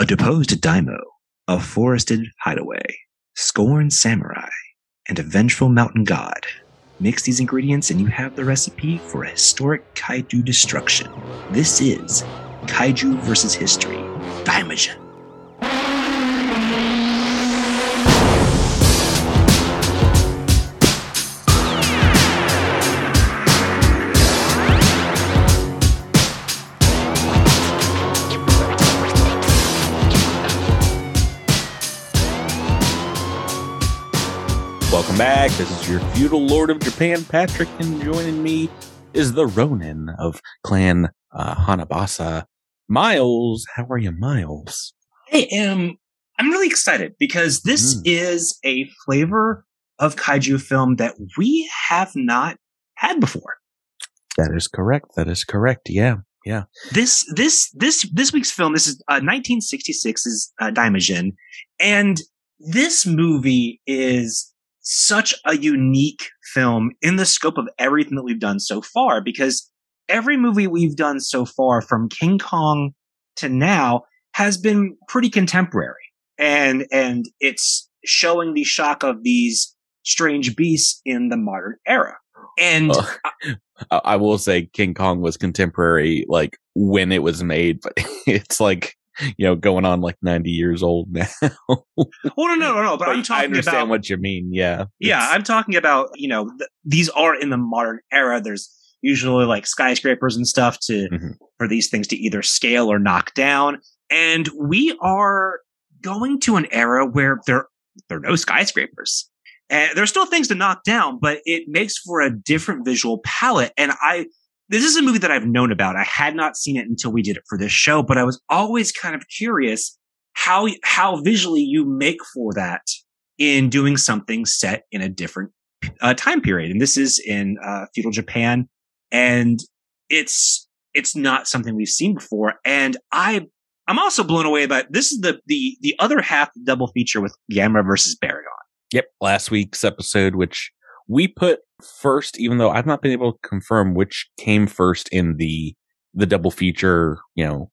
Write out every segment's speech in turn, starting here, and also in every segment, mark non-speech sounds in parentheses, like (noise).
a deposed daimyo, a forested hideaway, scorned samurai, and a vengeful mountain god. Mix these ingredients and you have the recipe for a historic kaiju destruction. This is Kaiju versus History, Daimajin. Back. This is your feudal lord of Japan, Patrick, and joining me is the Ronin of Clan uh, Hanabusa. Miles, how are you, Miles? I am. I'm really excited because this Mm. is a flavor of kaiju film that we have not had before. That is correct. That is correct. Yeah. Yeah. This this this this week's film. This is uh, 1966's uh, Daimajin, and this movie is such a unique film in the scope of everything that we've done so far because every movie we've done so far from King Kong to now has been pretty contemporary. And and it's showing the shock of these strange beasts in the modern era. And Uh, I, I will say King Kong was contemporary, like when it was made, but (laughs) it's like, you know, going on like 90 years old now. (laughs) well no no no no but i'm I understand about what you mean. Yeah. Yeah, I'm talking about, you know, th- these are in the modern era. There's usually like skyscrapers and stuff to, Mhm. for these things to either scale or knock down. And we are going to an era where there, there are no skyscrapers. And there's still things to knock down, but it makes for a different visual palette. And I, this is a movie that I've known about. I had not seen it until we did it for this show, but I was always kind of curious how, how visually you make for that in doing something set in a different uh, time period. And this is in uh, feudal Japan, and it's it's not something we've seen before. And I I'm also blown away by this is the the the other half double feature with Gamera versus Baragon. Yep. Last week's episode, which we put first, even though I've not been able to confirm which came first in the, the double feature, you know,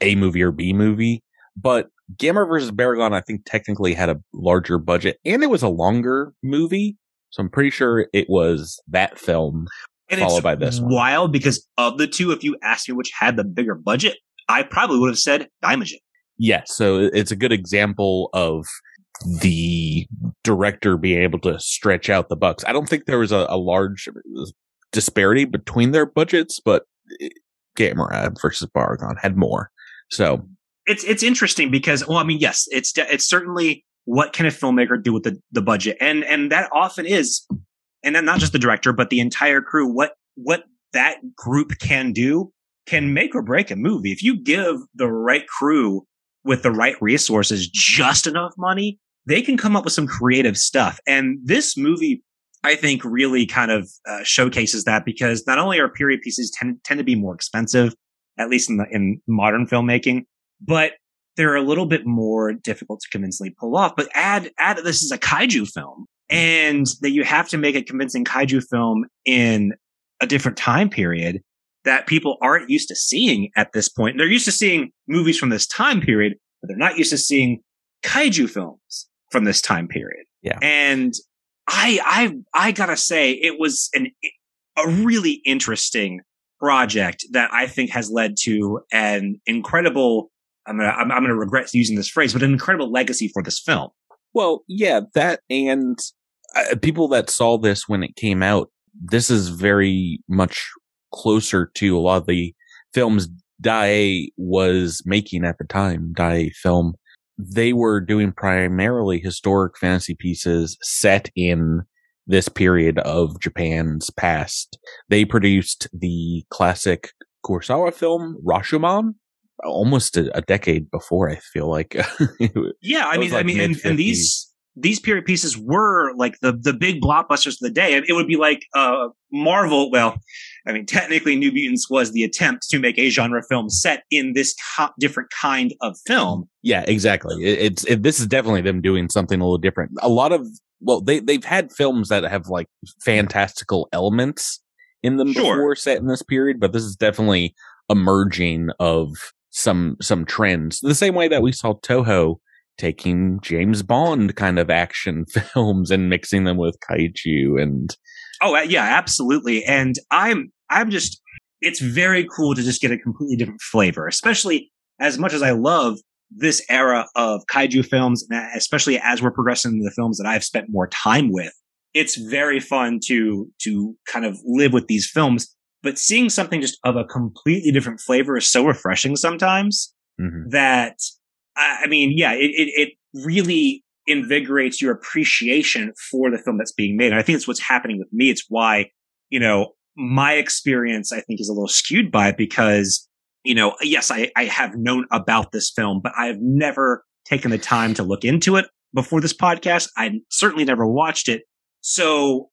A movie or B movie. But Gamera versus Baragon, I think technically had a larger budget and it was a longer movie. So I'm pretty sure it was that film. And Followed it's by this one. wild because of the two, if you asked me which had the bigger budget, I probably would have said Daimajin. Yes. So it's a good example of the director being able to stretch out the bucks. I don't think there was a, a large disparity between their budgets, but Gamera versus Baragon had more. So it's it's interesting because well, I mean, yes, it's it's certainly what can a filmmaker do with the the budget, and and that often is, and then not just the director, but the entire crew. What what that group can do can make or break a movie. If you give the right crew with the right resources just enough money, they can come up with some creative stuff. And this movie, I think, really kind of uh, showcases that because not only are period pieces tend tend to be more expensive, at least in the in modern filmmaking but they're a little bit more difficult to convincingly pull off. But add, add, this is a kaiju film and that you have to make a convincing kaiju film in a different time period that people aren't used to seeing at this point. They're used to seeing movies from this time period, but they're not used to seeing kaiju films from this time period. Yeah. And I, I, I gotta say it was an, a really interesting project that I think has led to an incredible I'm gonna I'm, I'm gonna regret using this phrase, but an incredible legacy for this film. Well, yeah, that and uh, people that saw this when it came out, this is very much closer to a lot of the films Daiei was making at the time. Daiei film, they were doing primarily historic fantasy pieces set in this period of Japan's past. They produced the classic Kurosawa film Rashomon almost a, a decade before. I feel like. (laughs) Yeah, I mean, was I mean, and, and these these period pieces were like the the big blockbusters of the day. It would be like uh Marvel. Well, I mean, technically, New Mutants was the attempt to make a genre film set in this co- different kind of film. Yeah, exactly. It, it's it, this is definitely them doing something a little different. A lot of well, they they've had films that have like fantastical elements in them Sure. before set in this period, but this is definitely a merging of some some trends. The same way that we saw Toho taking James Bond kind of action (laughs) films and mixing them with kaiju and Oh yeah, absolutely. And I'm I'm just it's very cool to just get a completely different flavor, especially as much as I love this era of kaiju films, especially as we're progressing in the films that I've spent more time with. It's very fun to to kind of live with these films, but seeing something just of a completely different flavor is so refreshing sometimes mm-hmm. that I mean, yeah, it, it, it really invigorates your appreciation for the film that's being made. And I think it's what's happening with me. It's why, you know, my experience, I think, is a little skewed by it because, you know, yes, I, I have known about this film, but I have never taken the time to look into it before this podcast. I certainly never watched it. So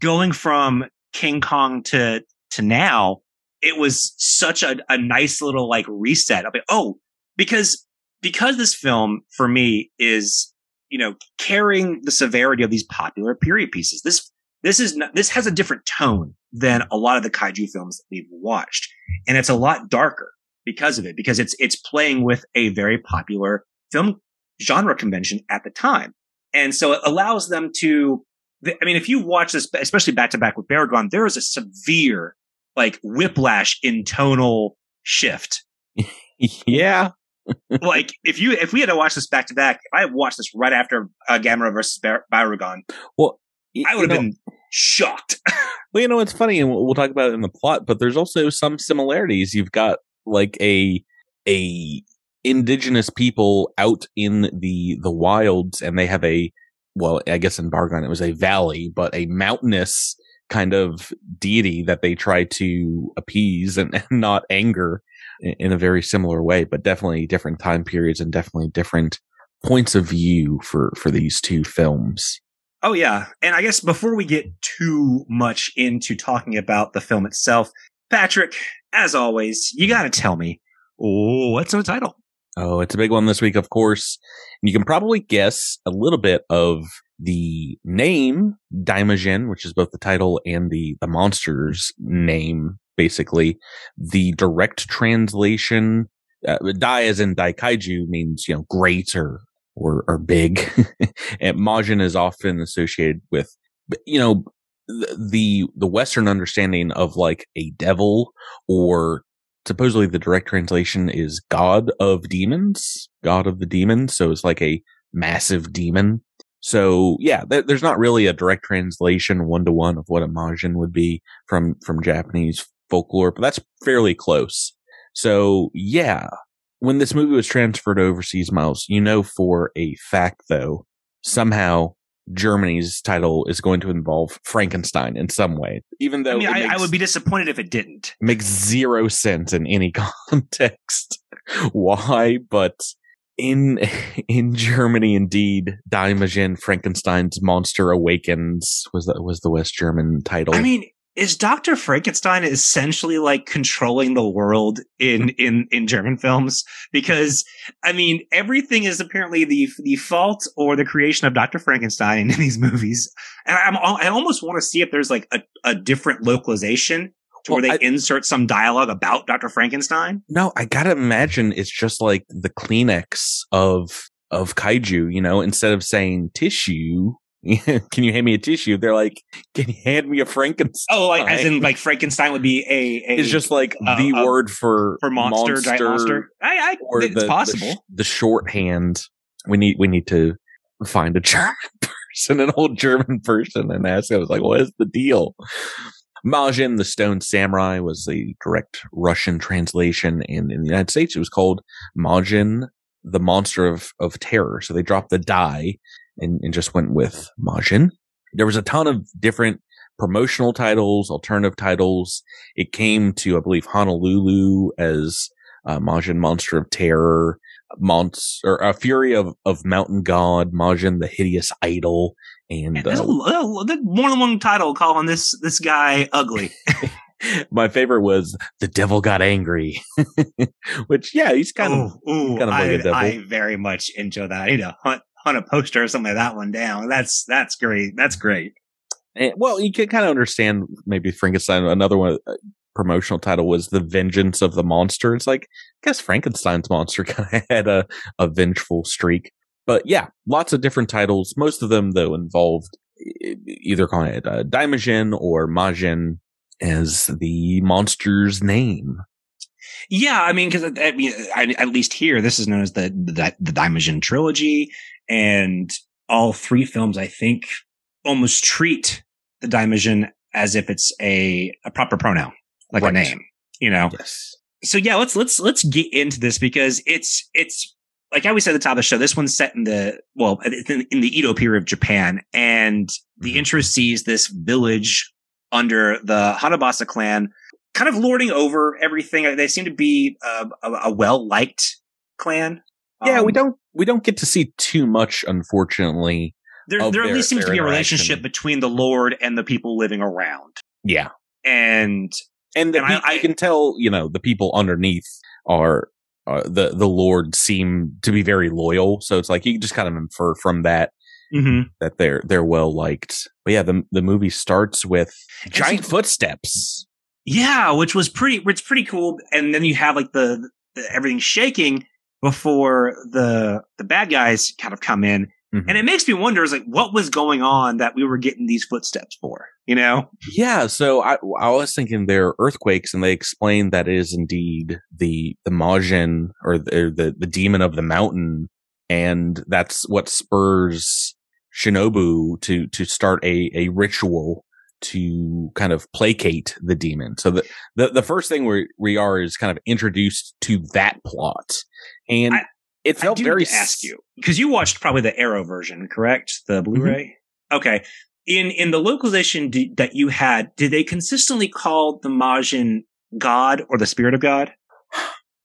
going from King Kong to, to now, it was such a, a nice little like reset. I'll be, oh, because because this film for me is, you know, carrying the severity of these popular period pieces. This, this is, not, this has a different tone than a lot of the kaiju films that we've watched. And it's a lot darker because of it, because it's, it's playing with a very popular film genre convention at the time. And so it allows them to, I mean, if you watch this, especially back to back with Baragon, there is a severe, like whiplash in tonal shift. (laughs) yeah like if you if we had to watch this back to back, if I had watched this right after uh, Gamera versus Bar- well, I would have been shocked. (laughs) well, you know, it's funny, and we'll, we'll talk about it in the plot, but there's also some similarities. You've got like a a indigenous people out in the the wilds, and they have a well, I guess in Baragon it was a valley, but a mountainous kind of deity that they try to appease and, (laughs) and not anger in a very similar way, but definitely different time periods and definitely different points of view for, for these two films. Oh yeah. And I guess before we get too much into talking about the film itself, Patrick, as always, you gotta tell me, what's the title? Oh, it's a big one this week, of course. You can probably guess a little bit of the name Daimajin, which is both the title and the, the monster's name basically the direct translation. Uh, Dai as in "dai Daikaiju means, you know, great or, or, or big. (laughs) and Majin is often associated with, you know, the, the Western understanding of like a devil or supposedly the direct translation is God of demons, God of the demons. So it's like a massive demon. So yeah, th- there's not really a direct translation one to one of what a Majin would be from, from Japanese folklore, but that's fairly close. So yeah, when this movie was transferred overseas, Miles, you know for a fact though, somehow Germany's title is going to involve Frankenstein in some way, even though I, mean, I, makes, I would be disappointed if it didn't. Makes zero sense in any (laughs) context. Why? But in (laughs) in Germany, indeed, Daimajin Frankenstein's Monster Awakens was that was the West German title. I mean, is Dr. Frankenstein essentially like controlling the world in, in, in German films? Because, I mean, everything is apparently the, the fault or the creation of Dr. Frankenstein (laughs) in these movies. And I'm, I almost want to see if there's like a, a different localization to well, where they I, insert some dialogue about Dr. Frankenstein. No, I gotta imagine it's just like the Kleenex of, of kaiju, you know, instead of saying tissue, (laughs) can you hand me a tissue? They're like, can you hand me a Frankenstein? Oh, like as in like Frankenstein would be a, a it's just like uh, the uh, word for for monster, monster, monster. I, I it's the, possible. The, the, shorthand. We need we need to find a German (laughs) person, an old German person, and ask. I was like, what is the deal? Majin, the Stone Samurai, was the direct Russian translation, and in the United States, it was called Majin, the Monster of, of Terror. So they dropped the die and, and just went with Majin. There was a ton of different promotional titles, alternative titles. It came to, I believe, Honolulu as uh, Majin Monster of Terror, Monster, a uh, Fury of, of Mountain God, Majin the Hideous Idol, and there's uh, a, more than one title calling this this guy ugly. (laughs) My favorite was the devil got angry, (laughs) which yeah, he's kind of kind of like I, a devil. I very much enjoy that. I need to hunt hunt a poster or something like that one down. That's that's great. That's great. And, well, you can kind of understand maybe Frankenstein. Another one, uh, promotional title was The Vengeance of the Monster. It's like, I guess Frankenstein's monster (laughs) kind of had a, a vengeful streak. But yeah, lots of different titles. Most of them, though, involved either calling it uh, Daimajin or Majin as the monster's name. Yeah, I mean, because I mean, at least here, this is known as the the, the Daimajin trilogy, and all three films, I think, almost treat the Daimajin as if it's a a proper pronoun, like right. a name. You know. Yes. So yeah, let's let's let's get into this because it's it's like I always said at the top of the show. This one's set in the well in, in the Edo period of Japan, and the mm-hmm. intro sees this village under the Hanabusa clan kind of lording over everything. They seem to be a, a, a well liked clan. Yeah, um, we don't we don't get to see too much, unfortunately. There, there at least seems to be a relationship between the Lord and the people living around. Yeah, and and, and I, I, can tell, you know, the people underneath are uh, the the Lord seem to be very loyal. So it's like you just kind of infer from that mm-hmm. that they're they're well liked. But yeah, the the movie starts with giant footsteps. Yeah, which was pretty, which pretty cool. And then you have like the, the everything shaking before the the bad guys kind of come in. Mm-hmm. And it makes me wonder is like what was going on that we were getting these footsteps for, you know? Yeah, so I I was thinking they're earthquakes and they explain that it is indeed the the Majin or the, the the demon of the mountain and that's what spurs Shinobu to to start a a ritual to kind of placate the demon. So the, the, the first thing we, we are is kind of introduced to that plot. And I, it felt very. ask you, because you watched probably the Arrow version, correct? The mm-hmm. Blu-ray? Mm-hmm. Okay. In, in the localization d- that you had, did they consistently call the Majin God or the spirit of God?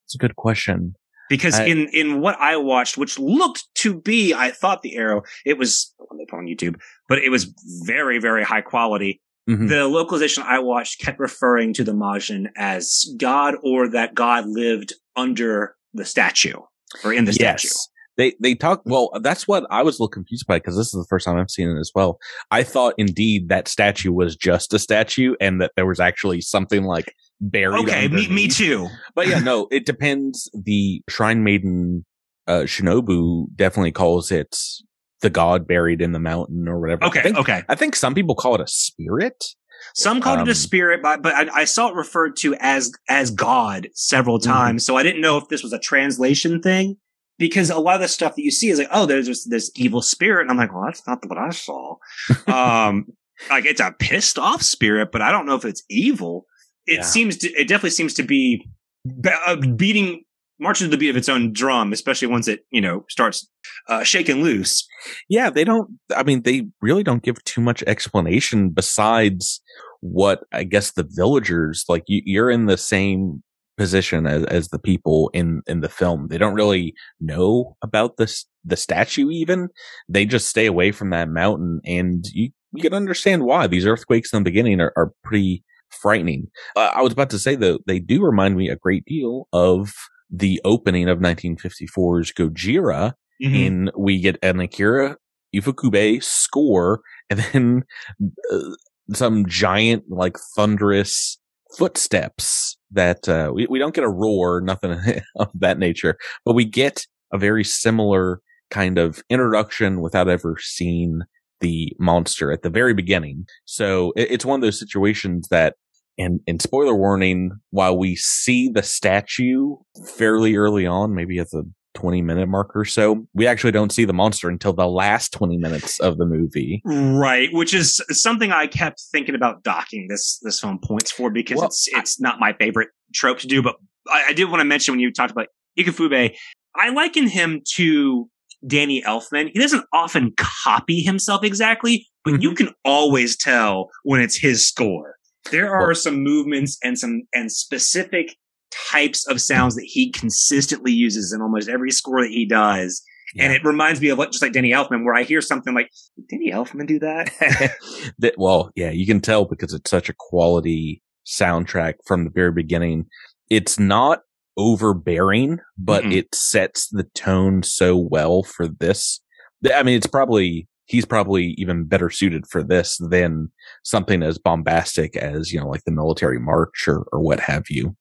It's a good question. Because I, in, in what I watched, which looked to be, I thought the arrow, it was, let me put on YouTube, but it was very, very high quality. Mm-hmm. The localization I watched kept referring to the Majin as God or that God lived under the statue or in the yes. statue. They they talk well. That's what I was a little confused by because this is the first time I've seen it as well. I thought indeed that statue was just a statue and that there was actually something like buried. Okay, me me too. But yeah, no, it depends. The Shrine Maiden uh, Shinobu definitely calls it the god buried in the mountain or whatever. Okay, I think, okay. I think some people call it a spirit. Some called um, it a um, spirit, but but I, I, saw it referred to as as God several mm-hmm. times. Mm-hmm. So I didn't know if this was a translation thing because a lot of the stuff that you see is like, oh, there's this, this evil spirit, and I'm like, well, that's not what I saw. (laughs) um, like it's a pissed off spirit, but I don't know if it's evil. It yeah. seems to, it definitely seems to be uh, beating marching to the beat of its own drum, especially once it, you know, starts uh, shaking loose. Yeah, they don't, I mean, they really don't give too much explanation besides what I guess the villagers, like you, you're in the same position as, as the people in, in the film. They don't really know about this, the statue even. They just stay away from that mountain and you, you can understand why these earthquakes in the beginning are, are pretty frightening. Uh, I was about to say though, they do remind me a great deal of the opening of 1954's Gojira, mm-hmm. in we get an Akira Ifukube score, and then uh, some giant, like thunderous footsteps that uh, we we don't get a roar, nothing (laughs) of that nature, but we get a very similar kind of introduction without ever seeing the monster at the very beginning. So it's one of those situations that and, and spoiler warning, while we see the statue fairly early on, maybe at the 20 minute mark or so, we actually don't see the monster until the last 20 minutes of the movie. Right. Which is something I kept thinking about docking this, this film points for because well, it's, it's not my favorite trope to do, but I, I did want to mention when you talked about Ifukube, I liken him to Danny Elfman. He doesn't often copy himself exactly, but mm-hmm. you can always tell when it's his score. There are some movements and some and specific types of sounds that he consistently uses in almost every score that he does. Yeah. And it reminds me of what, just like Danny Elfman, where I hear something like, did Danny Elfman do that? (laughs) that? Well, yeah, you can tell because it's such a quality soundtrack from the very beginning. It's not overbearing, but mm-hmm. it sets the tone so well for this. I mean, it's probably he's probably even better suited for this than something as bombastic as, you know, like the military march or, or what have you.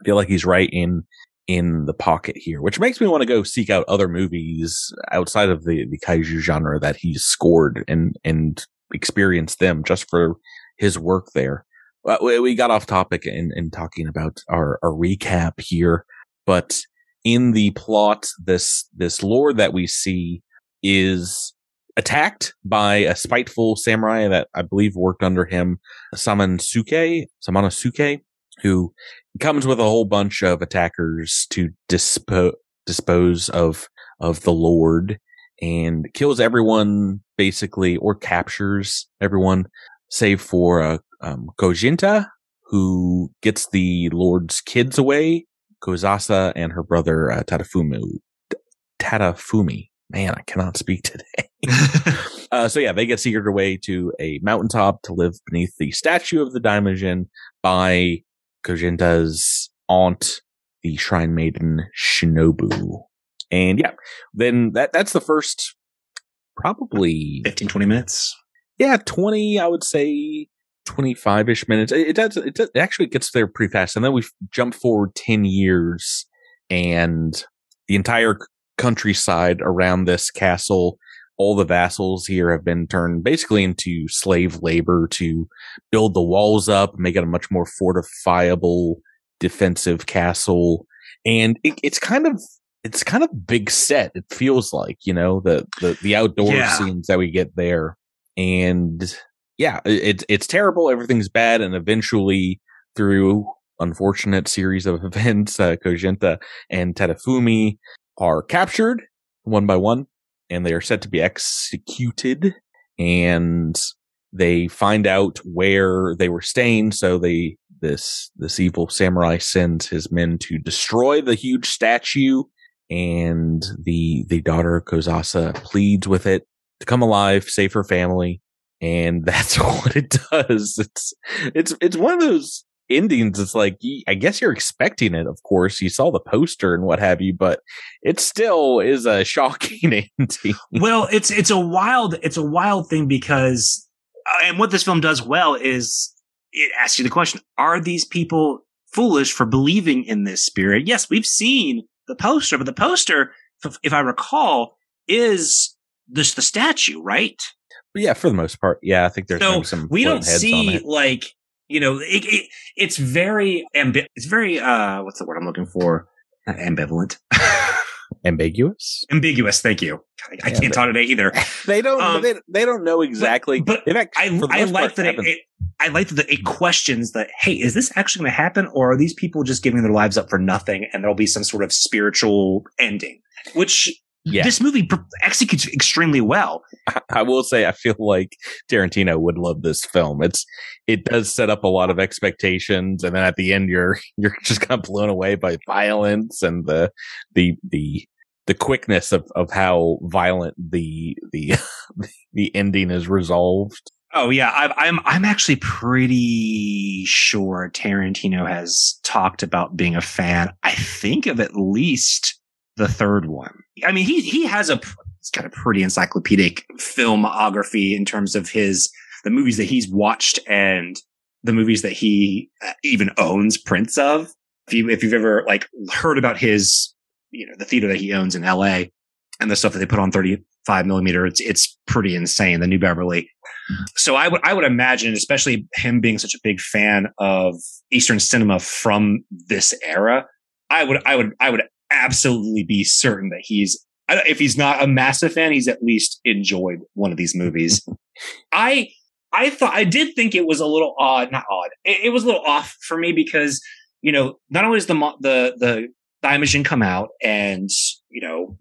I feel like he's right in, in the pocket here, which makes me want to go seek out other movies outside of the, the kaiju genre that he's scored and, and experience them just for his work there. we got off topic in, in talking about our, our recap here, but in the plot, this, this lore that we see is attacked by a spiteful samurai that I believe worked under him, Samanosuke, Samanosuke, who comes with a whole bunch of attackers to dispo- dispose of, of the Lord and kills everyone basically or captures everyone save for, uh, um, Kogenta, who gets the Lord's kids away, Kozasa and her brother, uh, Tadafumi, Tadafumi man, I cannot speak today. (laughs) uh, so yeah, they get secreted away to a mountaintop to live beneath the statue of the Daimajin by Kogenta's aunt, the shrine maiden Shinobu. And yeah, then that, that's the first probably 15, 20 minutes. Yeah, 20, I would say 25 ish minutes. It, it does, it does, it actually gets there pretty fast. And then we jump forward 10 years and the entire countryside around this castle. All the vassals here have been turned basically into slave labor to build the walls up, make it a much more fortifiable defensive castle. And it, it's kind of, it's kind of big set. It feels like, you know, the, the, the outdoor yeah. scenes that we get there. And yeah, it's, it's terrible. Everything's bad. And eventually through unfortunate series of (laughs) events, uh, Kogenta and Tadafumi are captured one by one and they are set to be executed and they find out where they were staying. So they, this, this evil samurai sends his men to destroy the huge statue and the, the daughter Kozasa pleads with it to come alive, save her family. And (laughs) that's (laughs) what it does. It's, it's, it's one of those endings, it's like, I guess you're expecting it, of course. You saw the poster and what have you, but it still is a (laughs) shocking ending. Well, it's, it's a wild, it's a wild thing because, uh, and what this film does well is it asks you the question, are these people foolish for believing in this spirit? Yes, we've seen the poster, but the poster, if I recall, is this the statue, right? yeah, for the most part, yeah, I think there's so some. We don't see like you know, it, it, it's very ambi- it's very uh what's the word I'm looking for? Not ambivalent. (laughs) ambiguous? Ambiguous thank you. I, yeah, can't talk today either. (laughs) they don't um, they, they don't know exactly. but, but fact, i, I like that it, it, i like that it questions that hey is this actually going to happen or are these people just giving their lives up for nothing and there'll be some sort of spiritual ending? Which yeah. this movie executes extremely well. (laughs) I will say, I feel like Tarantino would love this film. It's, it does set up a lot of expectations. And then at the end, you're, (laughs) you're just kind of blown away by violence and the, the, the, the quickness of, of how violent the, the, (laughs) the ending is resolved. Oh yeah, I, I'm I'm actually pretty sure Tarantino has talked about being a fan. I think of at least the third one. I mean, he he has a he's got a pretty encyclopedic filmography in terms of his the movies that he's watched and the movies that he uh, even owns prints of. If you if you've ever like heard about his you know the theater that he owns in L.A. and the stuff that they put on 35 millimeter, it's it's pretty insane. The New Beverly. So I would I would imagine, especially him being such a big fan of Eastern cinema from this era, I would I would I would absolutely be certain that he's if he's not a massive fan, he's at least enjoyed one of these movies. (laughs) I I thought I did think it was a little odd, not odd. It, it, was a little off for me because you know not only does the the the Daimajin come out and you know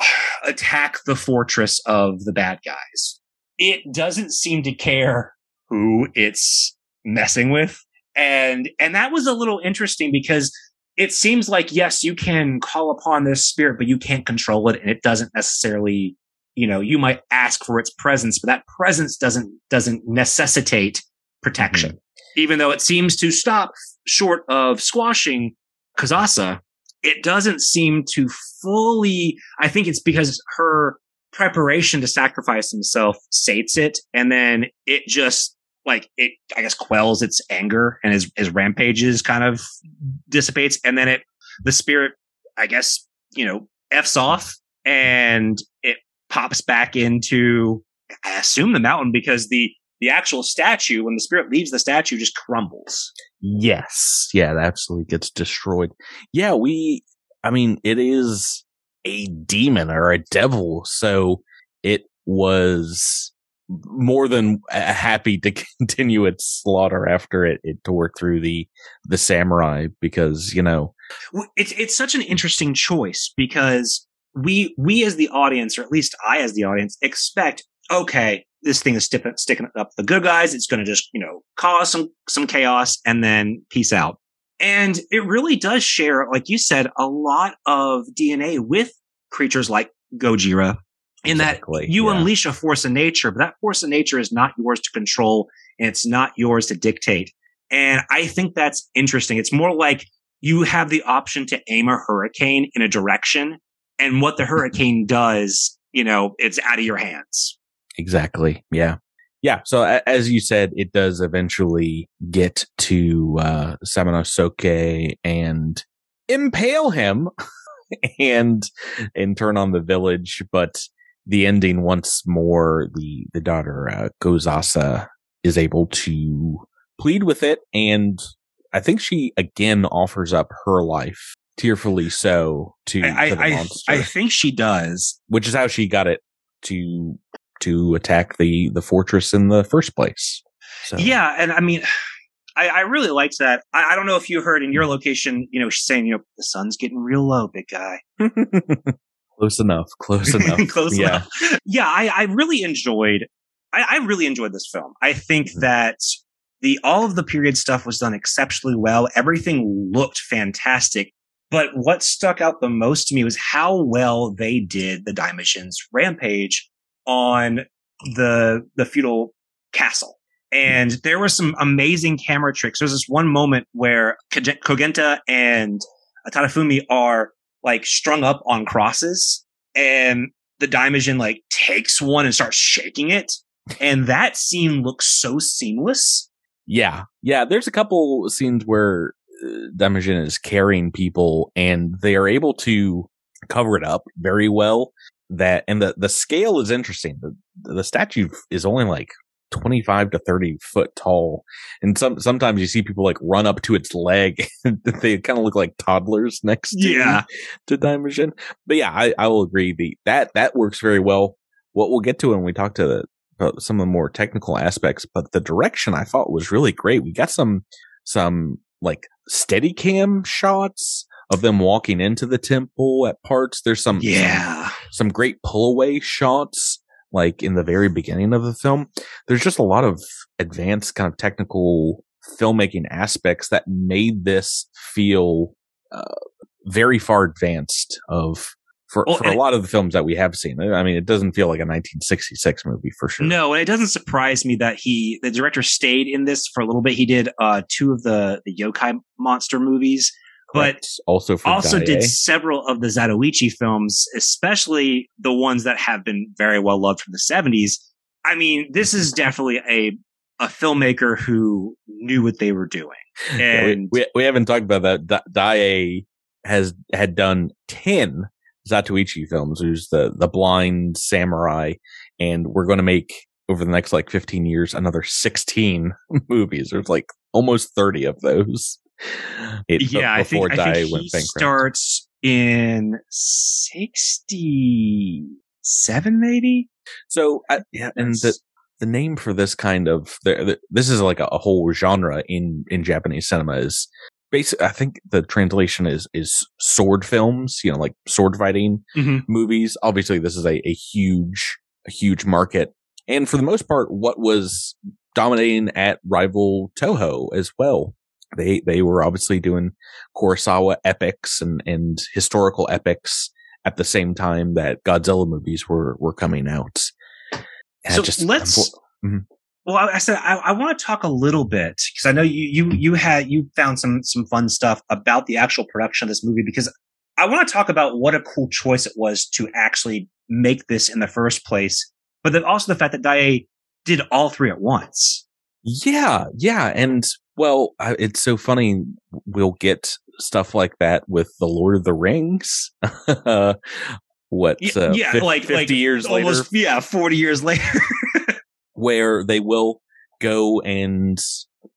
(sighs) attack the fortress of the bad guys, it doesn't seem to care who it's messing with, and and that was a little interesting because it seems like yes, you can call upon this spirit, but you can't control it, and it doesn't necessarily, you know, you might ask for its presence, but that presence doesn't doesn't necessitate protection, mm-hmm. even though it seems to stop short of squashing Kozasa, It doesn't seem to fully. I think it's because her preparation to sacrifice himself sates it, and then it just like it, I guess, quells its anger and his his rampages kind of dissipates, and then it the spirit, I guess, you know, f's off, and it pops back into I assume the mountain because the the actual statue, when the spirit leaves the statue, just crumbles. Yes. Yeah, it absolutely gets destroyed. Yeah, we, I mean, it is a demon or a devil. So it was more than happy to (laughs) continue its slaughter after it, it tore through the, the samurai because, you know, it's, it's such an interesting choice because we, we as the audience, or at least I as the audience expect, okay, this thing is sticking, sticking up the good guys. It's going to just, you know, cause some, some chaos and then peace out. And it really does share, like you said, a lot of DNA with creatures like Gojira in exactly, that you yeah. unleash a force of nature, but that force of nature is not yours to control and it's not yours to dictate. And I think that's interesting. It's more like you have the option to aim a hurricane in a direction and what the (laughs) hurricane does, you know, it's out of your hands. Exactly. Yeah. Yeah. So as you said, it does eventually get to, uh, Samanosuke and impale him (laughs) and, and turn on the village. But the ending once more, the, the daughter, uh, Kozasa is able to plead with it. And I think she again offers up her life tearfully so to, I, to the I, monster. I think she does. Which is how she got it to to attack the the fortress in the first place. So. Yeah, and I mean, I, I really liked that. I, I, don't know if you heard in your location, you know, she's saying, you know, the sun's getting real low, big guy. (laughs) close enough. Close (laughs) enough. close yeah. enough. Yeah, I, I really enjoyed. I, I, really enjoyed this film. I think mm-hmm. that the all of the period stuff was done exceptionally well. Everything looked fantastic. But what stuck out the most to me was how well they did the Daimajin's rampage on the the feudal castle. And there were some amazing camera tricks. There's this one moment where Kogenta and Tadafumi are like strung up on crosses and the Daimajin like takes one and starts shaking it. And that scene looks so seamless. Yeah. Yeah. There's a couple scenes where uh, is carrying people and they are able to cover it up very well that and the the scale is interesting. The the statue is only like 25 to 30 foot tall. And some sometimes you see people like run up to its leg. (laughs) they kind of look like toddlers next to yeah. to Daimajin. But yeah, I, I will agree. The that that works very well. What we'll get to when we talk to the, about some of the more technical aspects, but the direction I thought was really great. We got some some like steady cam shots of them walking into the temple at parts. There's some yeah some, some great pull away shots like in the very beginning of the film. There's just a lot of advanced kind of technical filmmaking aspects that made this feel uh, very far advanced of for, well, for a lot of the films that we have seen. I mean, it doesn't feel like a 1966 movie for sure. No, and it doesn't surprise me that he, the director stayed in this for a little bit. He did, uh, two of the, the yokai monster movies but also also did several of the Zatoichi films, especially the ones that have been very well loved from the 70s. I mean, this is (laughs) definitely a a filmmaker who knew what they were doing. And (laughs) yeah, we, we, we haven't talked about that. Daiei has had done 10 Zatoichi films, who's the the blind samurai, and we're going to make over the next like 15 years another 16 (laughs) movies. There's like almost 30 of those. It, yeah, I think, I think he starts in sixty-seven, maybe. So, uh, yeah, and the the name for this kind of the, the, this is like a, a, whole genre in in Japanese cinema is basically. I think the translation is is sword films. You know, like sword fighting mm-hmm. movies. Obviously, this is a, a huge a huge market, and for the most part, what was dominating at rival Toho as well they they were obviously doing Kurosawa epics and and historical epics at the same time that Godzilla movies were were coming out. And so just, let's. Mm-hmm. Well, I, said I, I want to talk a little bit because I know you you you had you found some some fun stuff about the actual production of this movie because I want to talk about what a cool choice it was to actually make this in the first place. But then also the fact that Daiei did all three at once. Yeah, yeah, and well, it's so funny. We'll get stuff like that with the Lord of the Rings. (laughs) what? Uh, yeah, 50, like 50 like years almost, later. Yeah, 40 years later. (laughs) where they will go and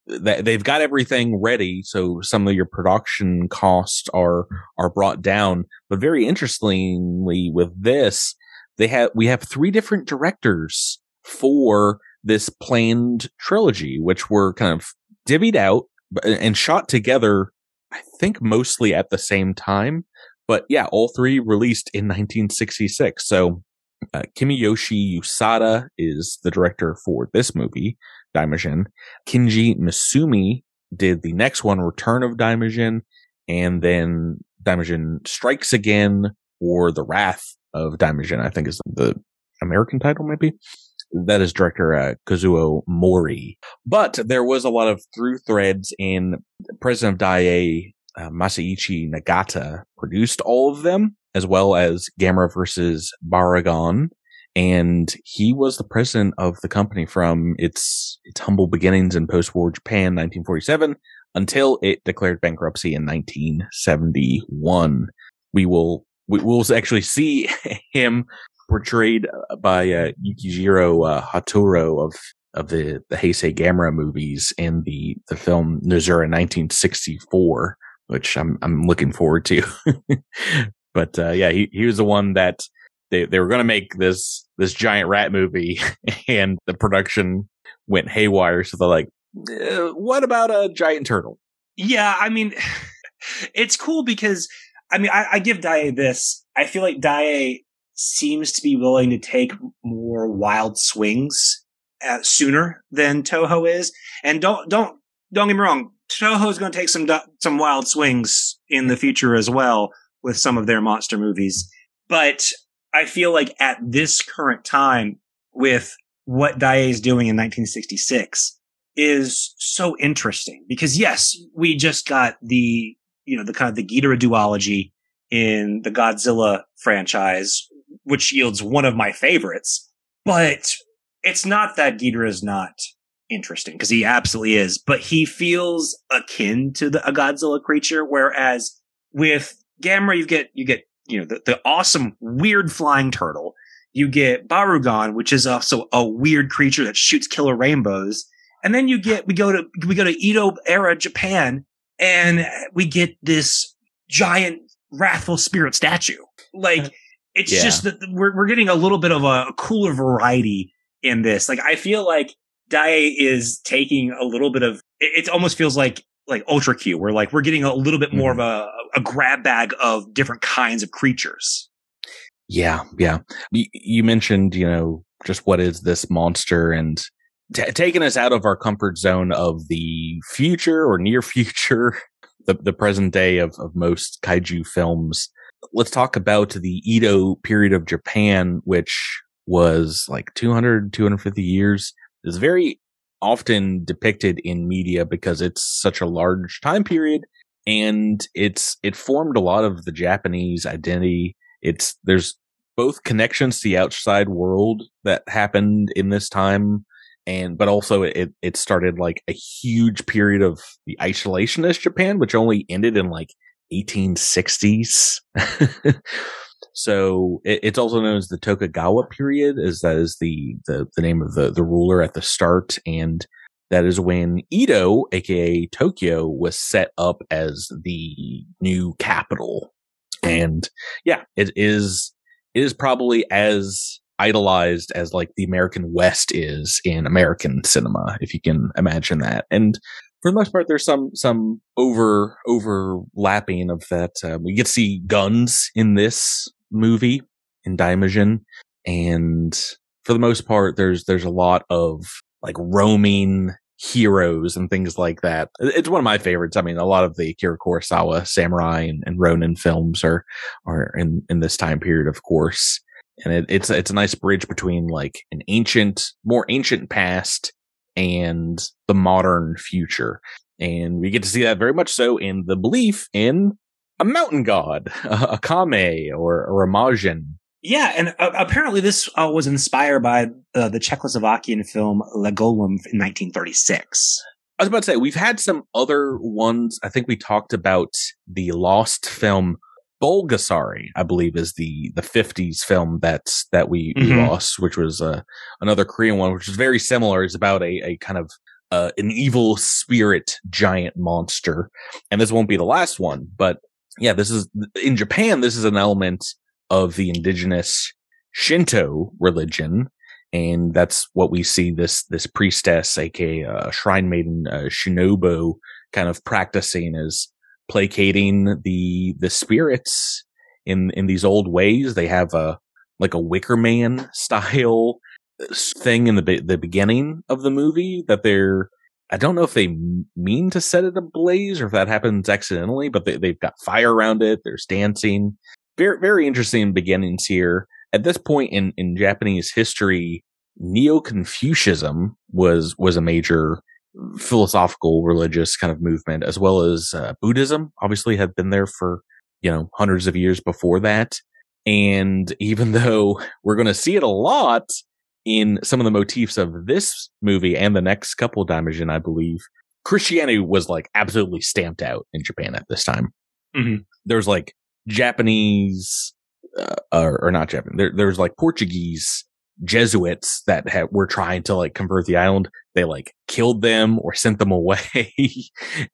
they've got everything ready. So some of your production costs are, are brought down. But very interestingly with this, they have, we have three different directors for this planned trilogy, which were kind of divvied out and shot together, I think mostly at the same time. But yeah, all three released in 1966. So uh, Kimiyoshi Yasuda is the director for this movie, Daimajin. Kinji Misumi did the next one, Return of Daimajin, and then Daimajin Strikes Again, or The Wrath of Daimajin, I think is the American title, maybe. That is director uh, Kazuo Mori. But there was a lot of through threads in President of Daiei, uh, Masaichi Nagata produced all of them, as well as Gamera versus Baragon. And he was the president of the company from its, its humble beginnings in post-war Japan, 1947, until it declared bankruptcy in 1971. We will, we will actually see (laughs) him portrayed by uh, Yukijiro uh, Hotaru of of the the Heisei Gamera movies in the the film Nezura 1964, which I'm I'm looking forward to. (laughs) but uh, yeah, he he was the one that they they were going to make this this giant rat movie, (laughs) and the production went haywire. So they're like, eh, "What about a giant turtle?" Yeah, I mean, (sighs) it's cool because I mean, I, I give Daiei this. I feel like Daiei seems to be willing to take more wild swings at, sooner than Toho is. And don't don't don't get me wrong, Toho is going to take some some wild swings in the future as well with some of their monster movies. But I feel like at this current time, with what Daiei is doing in 1966, is so interesting because yes, we just got the you know the kind of the Ghidorah duology in the Godzilla franchise which yields one of my favorites. But it's not that Ghidorah is not interesting because he absolutely is, but he feels akin to the, a Godzilla creature. Whereas with Gamera, you get, you get, you know, the, the awesome weird flying turtle. You get Barugon, which is also a weird creature that shoots killer rainbows. And then you get, we go to, we go to Edo era Japan and we get this giant wrathful spirit statue. Like, it's yeah. just that we're we're getting a little bit of a cooler variety in this. Like I feel like Daiei is taking a little bit of it, it almost feels like like Ultra Q, where like we're getting a little bit more mm. of a, a grab bag of different kinds of creatures. Yeah, yeah. You, you mentioned, you know, just what is this monster and t- taking us out of our comfort zone of the future or near (laughs) future, the, the present day of, of most kaiju films let's talk about the Edo period of Japan, which was like 200, 250 years. It's very often depicted in media because it's such a large time period and it's, it formed a lot of the Japanese identity. It's, there's both connections to the outside world that happened in this time and but also it it started like a huge period of the isolationist Japan, which only ended in like 1860s. (laughs) so it, it's also known as the Tokugawa period, as that is the, the, the name of the, the ruler at the start. And that is when Edo, aka Tokyo, was set up as the new capital. And yeah, it is, it is probably as idolized as like the American West is in American cinema, if you can imagine that. And for the most part, there's some some over overlapping of that. Um, we get to see guns in this movie in Daimajin, and for the most part, there's there's a lot of like roaming heroes and things like that. It's one of my favorites. I mean, a lot of the Akira Kurosawa samurai and, and Ronin films are are in in this time period, of course. And it, it's it's a nice bridge between like an ancient, more ancient past and the modern future. And we get to see that very much so in the belief in a mountain god, (laughs) a kami or, or a majin. Yeah, and uh, apparently this uh, was inspired by uh, the Czechoslovakian film Le Golem in 1936. I was about to say we've had some other ones. I think we talked about the lost film Bulgasari, I believe, is the the '50s film that's that we, mm-hmm. we lost, which was uh, another Korean one, which is very similar. It's about a a kind of uh, an evil spirit giant monster, and this won't be the last one. But yeah, this is in Japan. This is an element of the indigenous Shinto religion. And that's what we see this, this priestess, aka uh, shrine maiden, uh, Shinobu kind of practicing is placating the, the spirits in, in these old ways. They have a, like a Wicker Man (laughs) style thing in the, the beginning of the movie that they're, I don't know if they mean to set it ablaze or if that happens accidentally, but they, they've got fire around it. There's dancing very very interesting beginnings here. At this point in in Japanese history, Neo Confucianism was was a major philosophical religious kind of movement, as well as uh, Buddhism. Obviously, had been there for you know hundreds of years before that. And (laughs) even though we're going to see it a lot in some of the motifs of this movie and the next couple of Daimajin, I believe, Christianity was like absolutely stamped out in Japan at this time. Mm-hmm. There's like Japanese, uh, or, or, not Japanese. There, there's like Portuguese Jesuits that ha- were trying to like convert the island. They like killed them or sent them (laughs) away.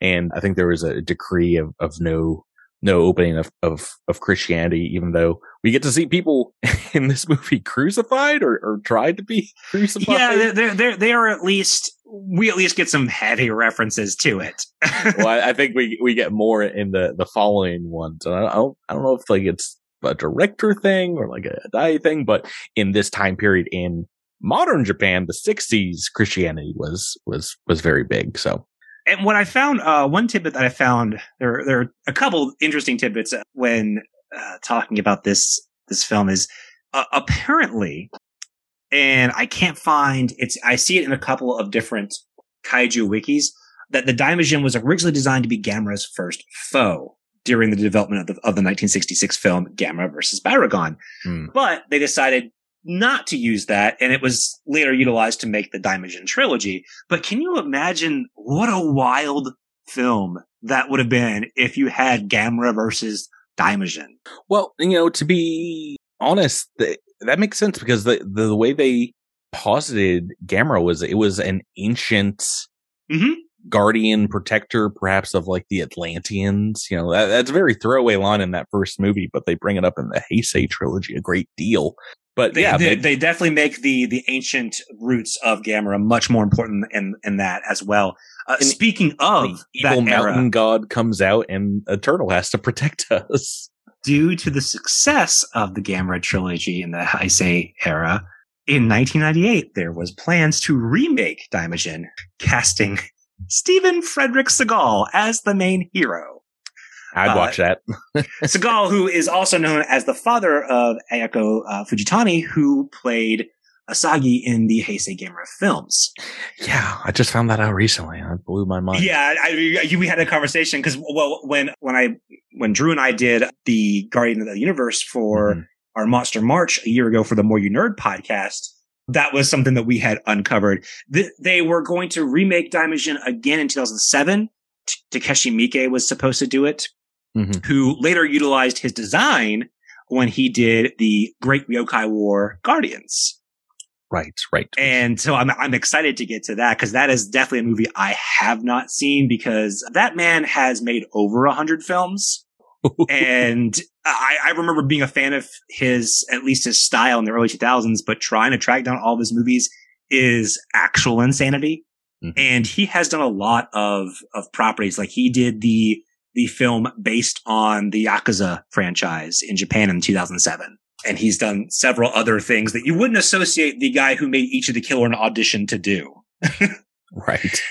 and I think there was a decree of, of no, no opening of, of, of Christianity, even though we get to see people (laughs) in this movie crucified or, or tried to be (laughs) crucified. Yeah, they're, they're, they are at least we at least get some heavy references to it. well, I, I, think we we get more in the the following ones. I don't I don't know if like it's a director thing or like a Daiei thing, but in this time period in modern Japan, the '60s, Christianity was was was very big. So. And what I found, uh, one tidbit that I found, there, there are a couple interesting tidbits when uh, talking about this this film is uh, apparently and I can't find it's. I see it in a couple of different kaiju wikis that the Daimajin was originally designed to be Gamera's first foe during the development of the, of the 1966 film Gamera versus Baragon, hmm. but they decided not to use that, and it was later utilized to make the Daimajin trilogy. But can you imagine what a wild film that would have been if you had Gamera versus Daimajin? Well, you know, to be honest, the, that makes sense because the, the, the way they posited Gamera was it was an ancient mm-hmm. Guardian protector, perhaps of like the Atlanteans. You know, that, that's a very throwaway line in that first movie, but they bring it up in the Heisei trilogy a great deal. But they, yeah, they, they, definitely make the the ancient roots of Gamera much more important in in that as well. Uh, speaking of evil mountain era, god comes out and Eternal has to (laughs) protect us due to the success of the Gamera trilogy in the Heisei era, in 1998, there was plans to remake Daimajin, casting Steven Frederic Seagal as the main hero. I'd uh, watch that. (laughs) Seagal, who is also known as the father of Ayako uh, Fujitani, who played Asagi in the Heisei Gamera films. Yeah, I just found that out recently. That blew my mind. Yeah, I, we had a conversation because well, when when I when Drew and I did the Guardian of the Universe for mm-hmm. our Monster March a year ago for the More You Nerd podcast, that was something that we had uncovered. they were going to remake Daimajin again in 2007. Takashi Miike was supposed to do it, mm-hmm. who later utilized his design when he did the Great Yokai War Guardians. Right, right. And so I'm I'm excited to get to that because that is definitely a movie I have not seen because that man has made over a hundred films. And I, I remember being a fan of his, at least his style in the early 2000s, but trying to track down all of his movies is actual insanity. Mm-hmm. And he has done a lot of, of properties. Like he did the, the film based on the Yakuza franchise in Japan in 2007 and he's done several other things that you wouldn't associate the guy who made Ichi the Killer an audition to do. (laughs) right.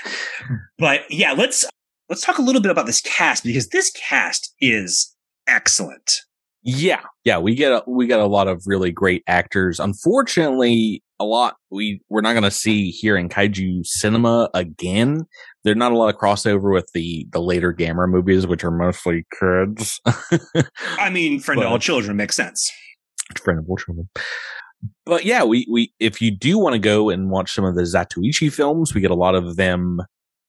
But yeah, let's let's talk a little bit about this cast because this cast is excellent. Yeah. Yeah, we get a, we get a lot of really great actors. Unfortunately, a lot we we're not going to see here in kaiju cinema again. There's not a lot of crossover with the the later Gamera movies, which are mostly kids. (laughs) I mean, friend but, all children makes sense. friend of all children But yeah, we, we, if you do want to go and watch some of the Zatoichi films, we get a lot of them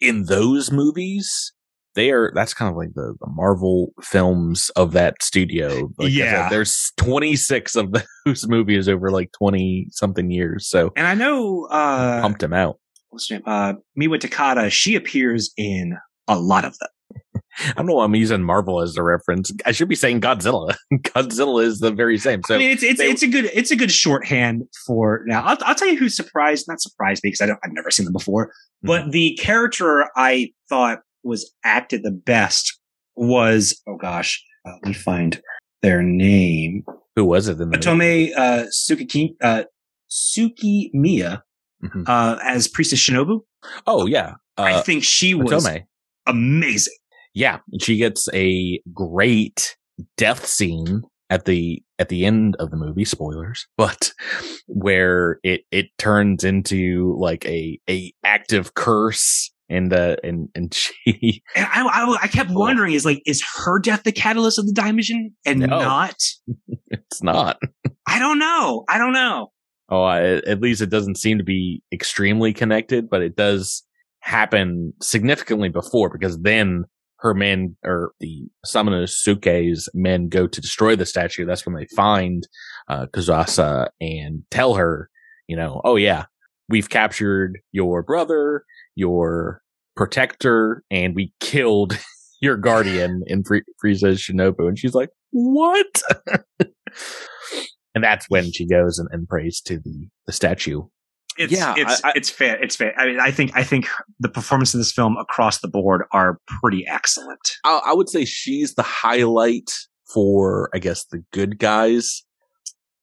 in those movies. They are, that's kind of like the, the Marvel films of that studio. Like Yeah. there's 26 of (laughs) those movies over like 20 something years. So And I know uh pumped them out. what's her name? Uh Miwa Takada, she appears in a lot of them. (laughs) I don't know why I'm using Marvel as the reference. I should be saying Godzilla. (laughs) Godzilla is the very same. So I mean, it's it's they- it's a good it's a good shorthand for now. I'll, I'll tell you who's surprised, not surprised me because I don't I've never seen them before. Mm-hmm. But the character I thought was acted the best was oh gosh, uh, let me find their name. who was it the Otome uh, Suki uh, Mhm. uh, as Priestess Shinobu. Oh yeah. I Uh, think she was Otome. amazing. Yeah, she gets a great death scene at the at the end of the movie. Spoilers, (laughs) but where it it turns into like a a active curse, and uh and and (laughs) she And I, I, I kept Oh. wondering, is like, is her death the catalyst of the Daimajin and No. not? (laughs) it's not. (laughs) I don't know. I don't know. Oh, I, at least it doesn't seem to be extremely connected, but it does happen significantly before because then her men or the Samanosuke's men go to destroy the statue. That's when they find uh, Kozasa and tell her, you know, oh yeah, we've captured your brother, your protector, and we killed (laughs) your guardian in Fri- Priestess Shinobu. And she's like, what? (laughs) and that's when she goes and, and prays to the, the statue. It's, Yeah, it's, I- I- it's fair. It's fair. I mean, I think, I think the performance of this film across the board are pretty excellent. I, I would say she's the highlight for, I guess, the good guys.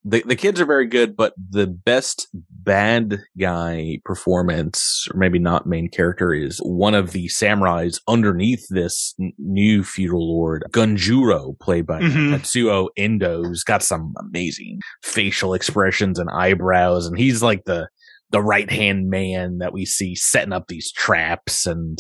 The the kids are very good, but the best bad guy performance, or maybe not main character, is one of the samurais underneath this n- new feudal lord, Gunjuro, played by Mhm. Tatsuo Endo, who's got some amazing facial expressions and eyebrows, and he's like the the right hand man that we see setting up these traps and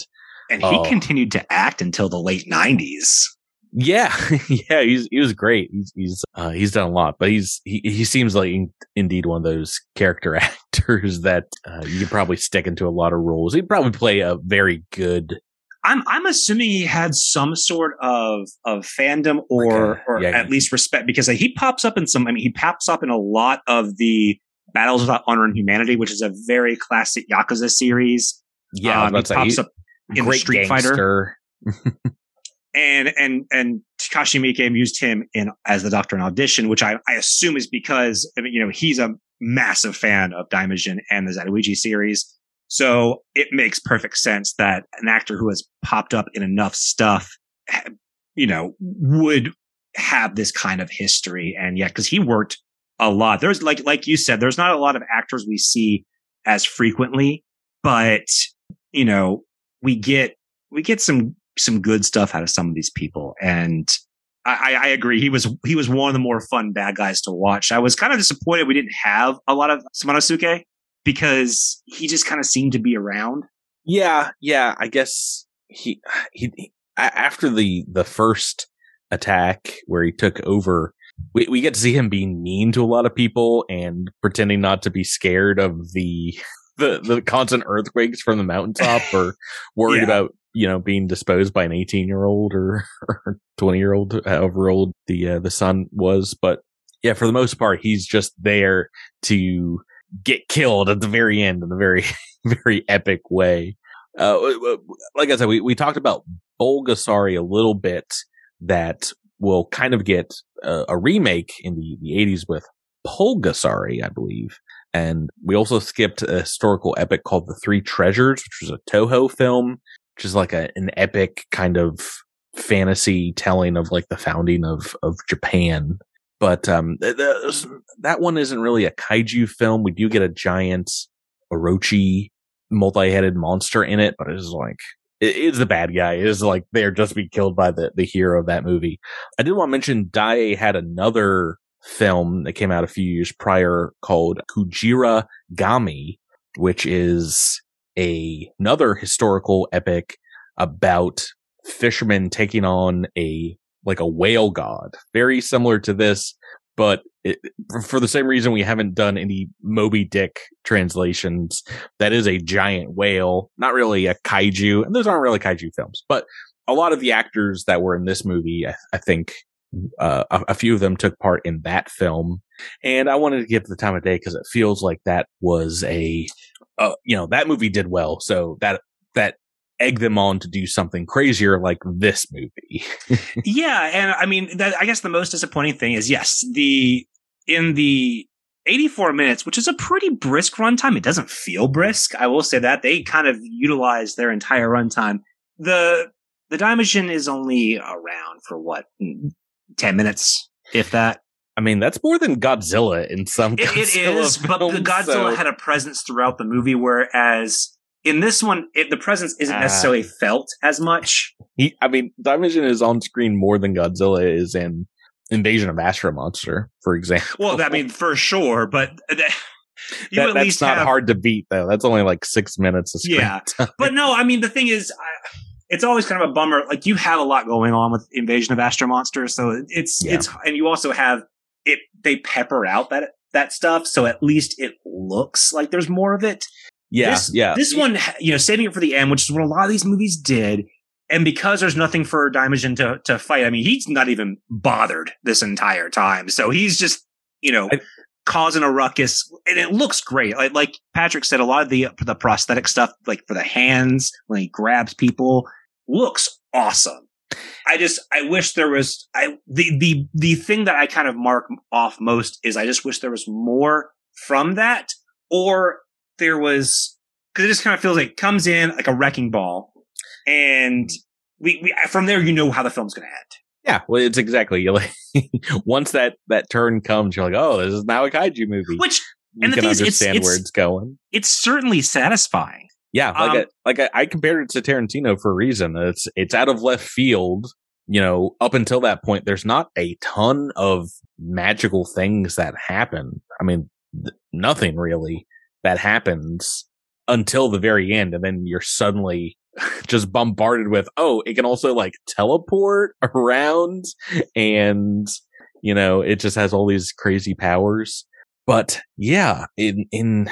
And he Oh. continued to act until the late nineties. Yeah, (laughs) yeah, he's he was great. He's he's uh, he's done a lot, but he's he he seems like in, indeed one of those character (laughs) actors that uh, you could probably stick into a lot of roles. He'd probably play a very good. I'm, I'm assuming he had some sort of, of fandom or, a- or yeah. at least respect because he pops up in some, I mean, he pops up in a lot of the Battles Without Honor and Humanity, which is a very classic Yakuza series. Yeah, Um, he pops he- up in Street Fighter. (laughs) and and and Takashi Miike used him in as the Doctor in Audition, which I, I assume is because I mean, you know he's a massive fan of Daimajin and the Zatoichi series, so it makes perfect sense that an actor who has popped up in enough stuff, you know, would have this kind of history, and yeah, because he worked a lot. There's like like you said, there's not a lot of actors we see as frequently, but you know, we get we get some some good stuff out of some of these people, and I, I agree. He was he was one of the more fun bad guys to watch. I was kind of disappointed we didn't have a lot of Samanosuke because he just kind of seemed to be around. Yeah, yeah. I guess he he, he after the the first attack where he took over. We, we get to see him being mean to a lot of people and pretending not to be scared of the (laughs) the, the constant earthquakes from the mountaintop or worried (laughs) Yeah. about you know being disposed by an 18 year old or (laughs) 20 year old however old the uh, the son was. But yeah for the most part he's just there to get killed at the very end in a very (laughs) very epic way. Uh, like I said, we, we talked about Bulgasari a little bit that will kind of get a, a remake in the, the 80s with Pulgasari, I believe. And we also skipped a historical epic called The Three Treasures, which was a Toho film, which is like a, an epic kind of fantasy telling of like the founding of, of Japan. But, um, th- th- that one isn't really a kaiju film. We do get a giant Orochi multi-headed monster in it, but it's like, it is the bad guy. It is like they're just being killed by the, the hero of that movie. I did want to mention Daiei had another film that came out a few years prior called Kujira Gami, which is a, another historical epic about fishermen taking on a, like a whale god, very similar to this, but it, for the same reason we haven't done any Moby Dick translations, that is a giant whale, not really a kaiju, and those aren't really kaiju films, but a lot of the actors that were in this movie, I, I think uh, a, a, few of them took part in that film. And I wanted to give the time of day because it feels like that was a, uh, you know, that movie did well. So that, that egg them on to do something crazier like this movie. (laughs) yeah. And I mean, that, I guess the most disappointing thing is yes, the, in the 84 minutes, which is a pretty brisk runtime. It doesn't feel brisk. I will say that they kind of utilize their entire runtime. The, the Daimajin is only around for what 10 minutes, if that. I mean, that's more than Godzilla in some it, it is, but the Godzilla so. had a presence throughout the movie, whereas in this one, it, the presence isn't uh, necessarily felt as much. He, I mean, Daimajin is on screen more than Godzilla is in Invasion of Astro Monster, for example. Well, I mean, for sure, but (laughs) you that, at least that's not hard to beat, though. That's only like six minutes of screen Yeah, (laughs) time. but no, I mean, the thing is. I, it's always kind of a bummer. Like you have a lot going on with Invasion of Astro Monster, so it's yeah. it's and you also have it. They pepper out that that stuff, so at least it looks like there's more of it. Yeah, this, yeah. This one, you know, saving it for the end, which is what a lot of these movies did. And because there's nothing for Daimajin to to fight, I mean, he's not even bothered this entire time. So he's just, you know, I, causing a ruckus, and it looks great. Like like Patrick said, a lot of the the prosthetic stuff, like for the hands when he grabs people, looks awesome. I just I wish there was I the the the thing that I kind of mark off most is I just wish there was more from that or there was because it just kind of feels like it comes in like a wrecking ball and we, we from there you know how the film's going to end. Yeah, well, it's exactly you like (laughs) once that that turn comes, you're like, oh, this is now a kaiju movie. Which you and can understand is, it's, where it's going. It's certainly satisfying. Yeah, like um, I, like I, I compared it to Tarantino for a reason. It's it's out of left field. You know, up until that point, there's not a ton of magical things that happen. I mean, th- nothing really that happens until the very end, and then you're suddenly (laughs) just bombarded with, oh, it can also like teleport (laughs) around, and you know, it just has all these crazy powers. But yeah, in in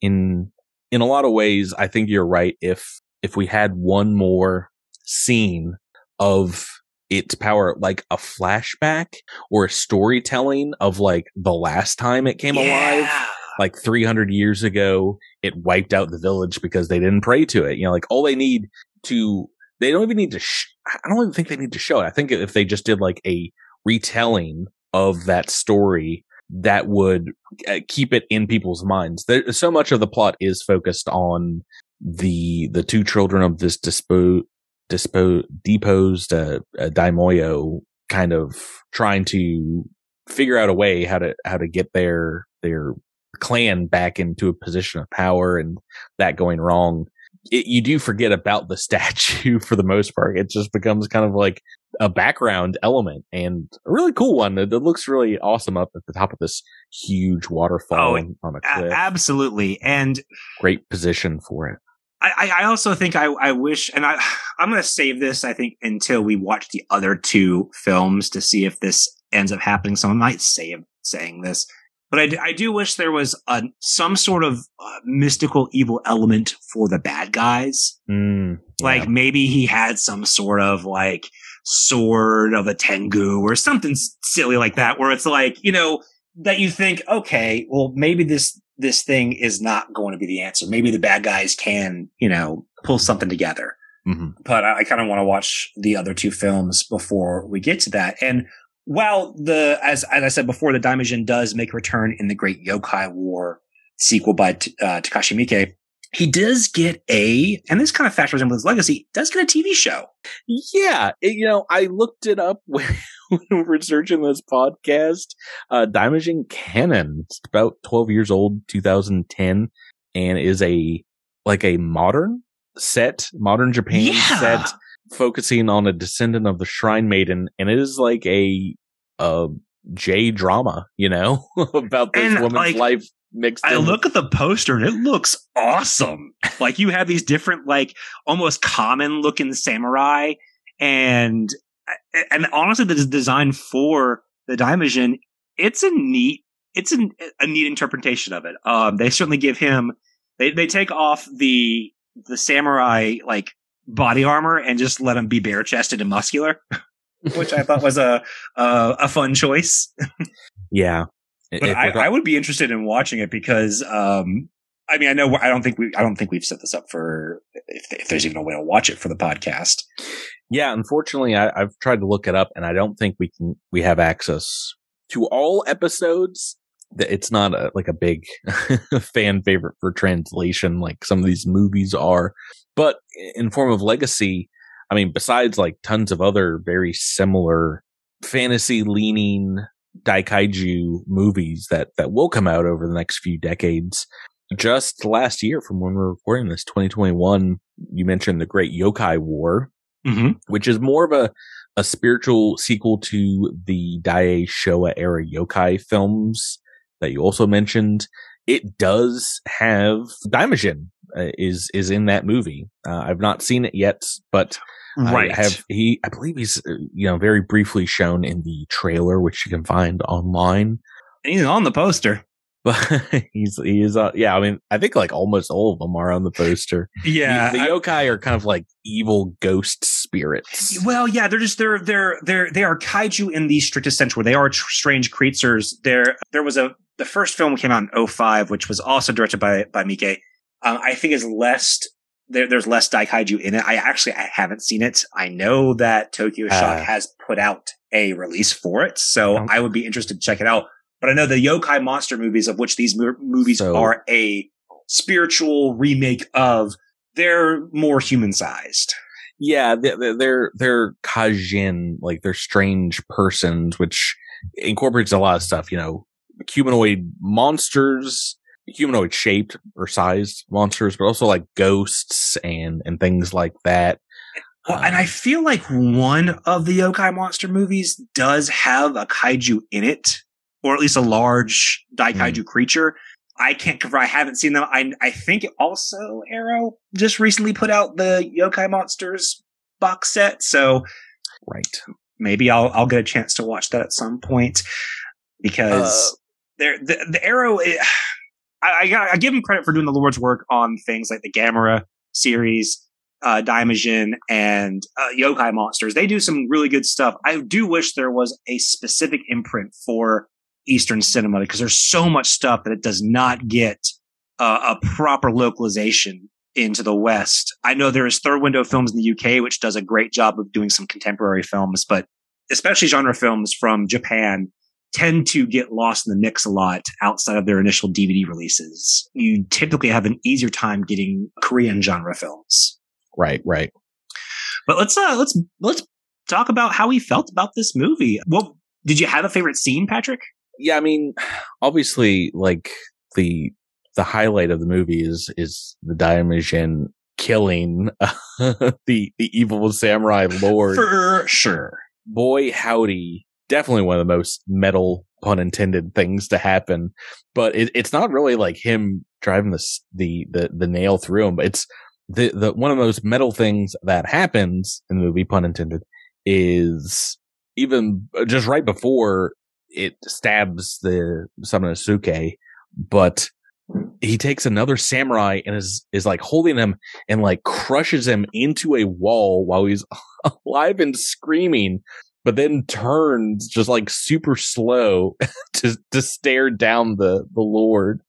in in a lot of ways, I think you're right. If, if we had one more scene of its power, like a flashback or a storytelling of like the last time it came yeah. alive, like 300 years ago, it wiped out the village because they didn't pray to it. You know, like all they need to, they don't even need to, sh- I don't even think they need to show it. I think if they just did like a retelling of that story that would uh, keep it in people's minds. There, so much of the plot is focused on the the two children of this dispo, dispo deposed uh, uh, daimoyo kind of trying to figure out a way how to how to get their their clan back into a position of power and that going wrong it, you do forget about the (laughs) statue for the most part. It just becomes kind of like a background element and a really cool one. It looks really awesome up at the top of this huge waterfall oh, on, a cliff. A- absolutely. And great position for it. I, I also think I, I wish, and I, (sighs) I'm going to save this, I think, until we watch the other two films to see if this ends up happening. Someone might say saying this. But I, I do wish there was a, some sort of uh, mystical evil element for the bad guys. Mm, yeah. Like maybe he had some sort of like sword of a Tengu or something silly like that, where it's like, you know, that you think, okay, well, maybe this, this thing is not going to be the answer. Maybe the bad guys can, you know, pull something together. Mm-hmm. But I, I kind of want to watch the other two films before we get to that. And while the as as I said before, the Daimajin does make a return in the Great Yokai War sequel by uh, Takashi Miike, he does get a, and this kind of factors in with his legacy, does get a TV show. Yeah, it, you know, I looked it up (laughs) when, when researching this podcast. Uh, Daimajin Kanon, it's about twelve years old, 2010, and is a like a modern set, modern Japan yeah. set focusing on a descendant of the Shrine Maiden, and it is like a a J drama, you know, (laughs) about this and, woman's like, life mixed. I in. look at the poster and it looks awesome. like you have these different, like almost common looking samurai, and and honestly, the design for the Daimajin it's a neat it's a, a neat interpretation of it. Um, they certainly give him they they take off the the samurai like body armor and just let him be bare chested and muscular, (laughs) which I thought was a a, a fun choice. yeah, but I, I, would be interested in watching it because um, I mean I know I don't think we I don't think we've set this up for if, if there's even a way to watch it for the podcast. Yeah, unfortunately, I, I've tried to look it up, and I don't think we can. We have access to all episodes. It's not a, like a big (laughs) fan favorite for translation, like some of these movies are. But in form of legacy, I mean, besides like tons of other very similar fantasy leaning daikaiju movies that that will come out over the next few decades. Just last year, from when we're recording this, 2021, you mentioned the Great Yokai War, mm-hmm. which is more of a, a spiritual sequel to the Dai Showa era yokai films that you also mentioned. It does have Daimajin uh, is is in that movie. Uh, I've not seen it yet, but right. I have he. I believe he's uh, you know very briefly shown in the trailer, which you can find online. He's on the poster. But (laughs) he's he is uh, yeah. I mean, I think like almost all of them are on the poster. (laughs) yeah, the, the yokai are kind of like evil ghost spirits. Well, yeah, they're just they're they're they're they are kaiju in the strictest sense, where they are tr- strange creatures. There there was a the first film came out in 05, which was also directed by by Miike. Um, I think is less there, there's less Daikaiju in it. I actually I haven't seen it. I know that Tokyo Shock uh, has put out a release for it, so okay. I would be interested to check it out. But I know the yokai monster movies, of which these mo- movies so, are a spiritual remake of, they're more human sized. Yeah, they're, they're they're kaijin, like they're strange persons, which incorporates a lot of stuff. You know, humanoid monsters humanoid shaped or sized monsters, but also like ghosts and and things like that. Well, and I um, feel like one of the yokai monster movies does have a kaiju in it, or at least a large daikaiju mm. creature. I can't confirm. I haven't seen them. I I think also Arrow just recently put out the yokai monsters box set, so right. Maybe I'll I'll get a chance to watch that at some point because uh, there the, the Arrow. It, I, I, I give him credit for doing the Lord's work on things like the Gamera series, uh, Daimajin, and uh, Yokai Monsters. They do some really good stuff. I do wish there was a specific imprint for Eastern cinema because there's so much stuff that it does not get uh, a proper localization into the West. I know there is Third Window Films in the UK, which does a great job of doing some contemporary films, but especially genre films from Japan tend to get lost in the mix a lot outside of their initial DVD releases. You typically have an easier time getting Korean genre films. Right, right. But let's uh let's let's talk about how we felt about this movie. Well, did you have a favorite scene, Patrick? Yeah, I mean, obviously like the the highlight of the movie is is the Daimajin killing uh, (laughs) the the evil samurai lord. For sure. Boy howdy definitely one of the most metal pun intended things to happen. But it, it's not really like him driving the, the, the, the nail through him. It's the, the, one of the most metal things that happens in the movie, pun intended, is even uh, just right before it stabs the Samanosuke, but he takes another samurai and is is like holding him and like crushes him into a wall while he's (laughs) alive and screaming but then turns just like super slow (laughs) to to stare down the the Lord.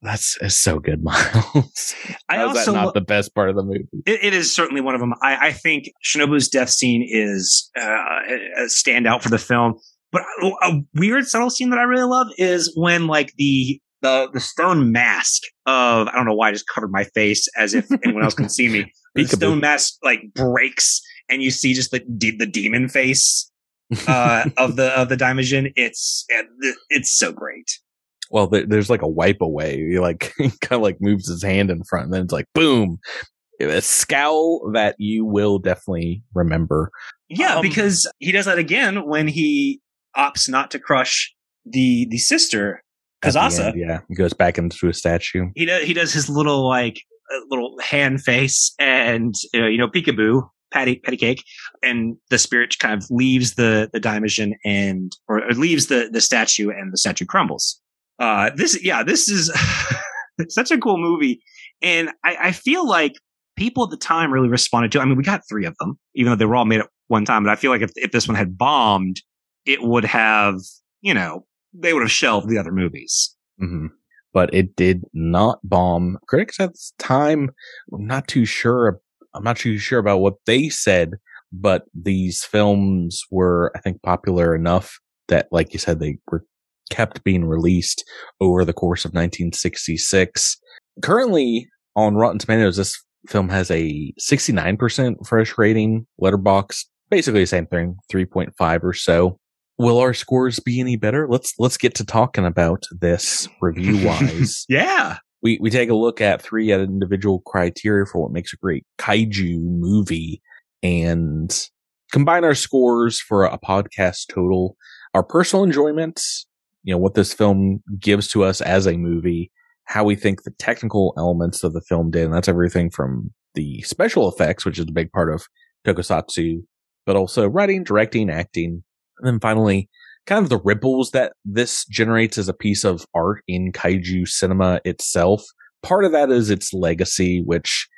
That's, that's so good, (laughs) Miles. I also that not the best part of the movie. it, it is certainly one of them. I, I think Shinobu's death scene is uh, a standout for the film. But a weird subtle scene that I really love is when like the the the stone mask of I don't know why I just covered my face as if anyone else can see me. (laughs) The stone mask like breaks and you see just the the demon face (laughs) uh, of the of the Daimajin. It's it's so great. Well, there's like a wipe away. He like (laughs) kind of like moves his hand in front, and then it's like boom, a scowl that you will definitely remember. Yeah, um, because he does that again when he opts not to crush the the sister Kozasa. yeah, he goes back into a statue. He does he does his little like little hand face and you know, you know peekaboo patty patty cake, and the spirit kind of leaves the the Daimajin and or, or leaves the the statue, and the statue crumbles. Uh, this yeah, this is (laughs) such a cool movie, and I, I feel like people at the time really responded to. I mean, we got three of them, even though they were all made at one time. But I feel like if if this one had bombed, it would have you know they would have shelved the other movies. Mm-hmm. But it did not bomb. Critics at the time, I'm not too sure. I'm not too sure about what they said, but these films were, I think, popular enough that, like you said, they were kept being released over the course of 1966. Currently on Rotten Tomatoes, this film has a 69% fresh rating. Letterboxd, basically the same thing, 3.5 or so. Will our scores be any better? Let's let's get to talking about this (laughs) review wise. yeah. We we take a look at three individual criteria for what makes a great kaiju movie and combine our scores for a podcast total, our personal enjoyment, you know, what this film gives to us as a movie, how we think the technical elements of the film did. And that's everything from the special effects, which is a big part of tokusatsu, but also writing, directing, acting. And then finally, kind of the ripples that this generates as a piece of art in kaiju cinema itself. Part of that is its legacy, which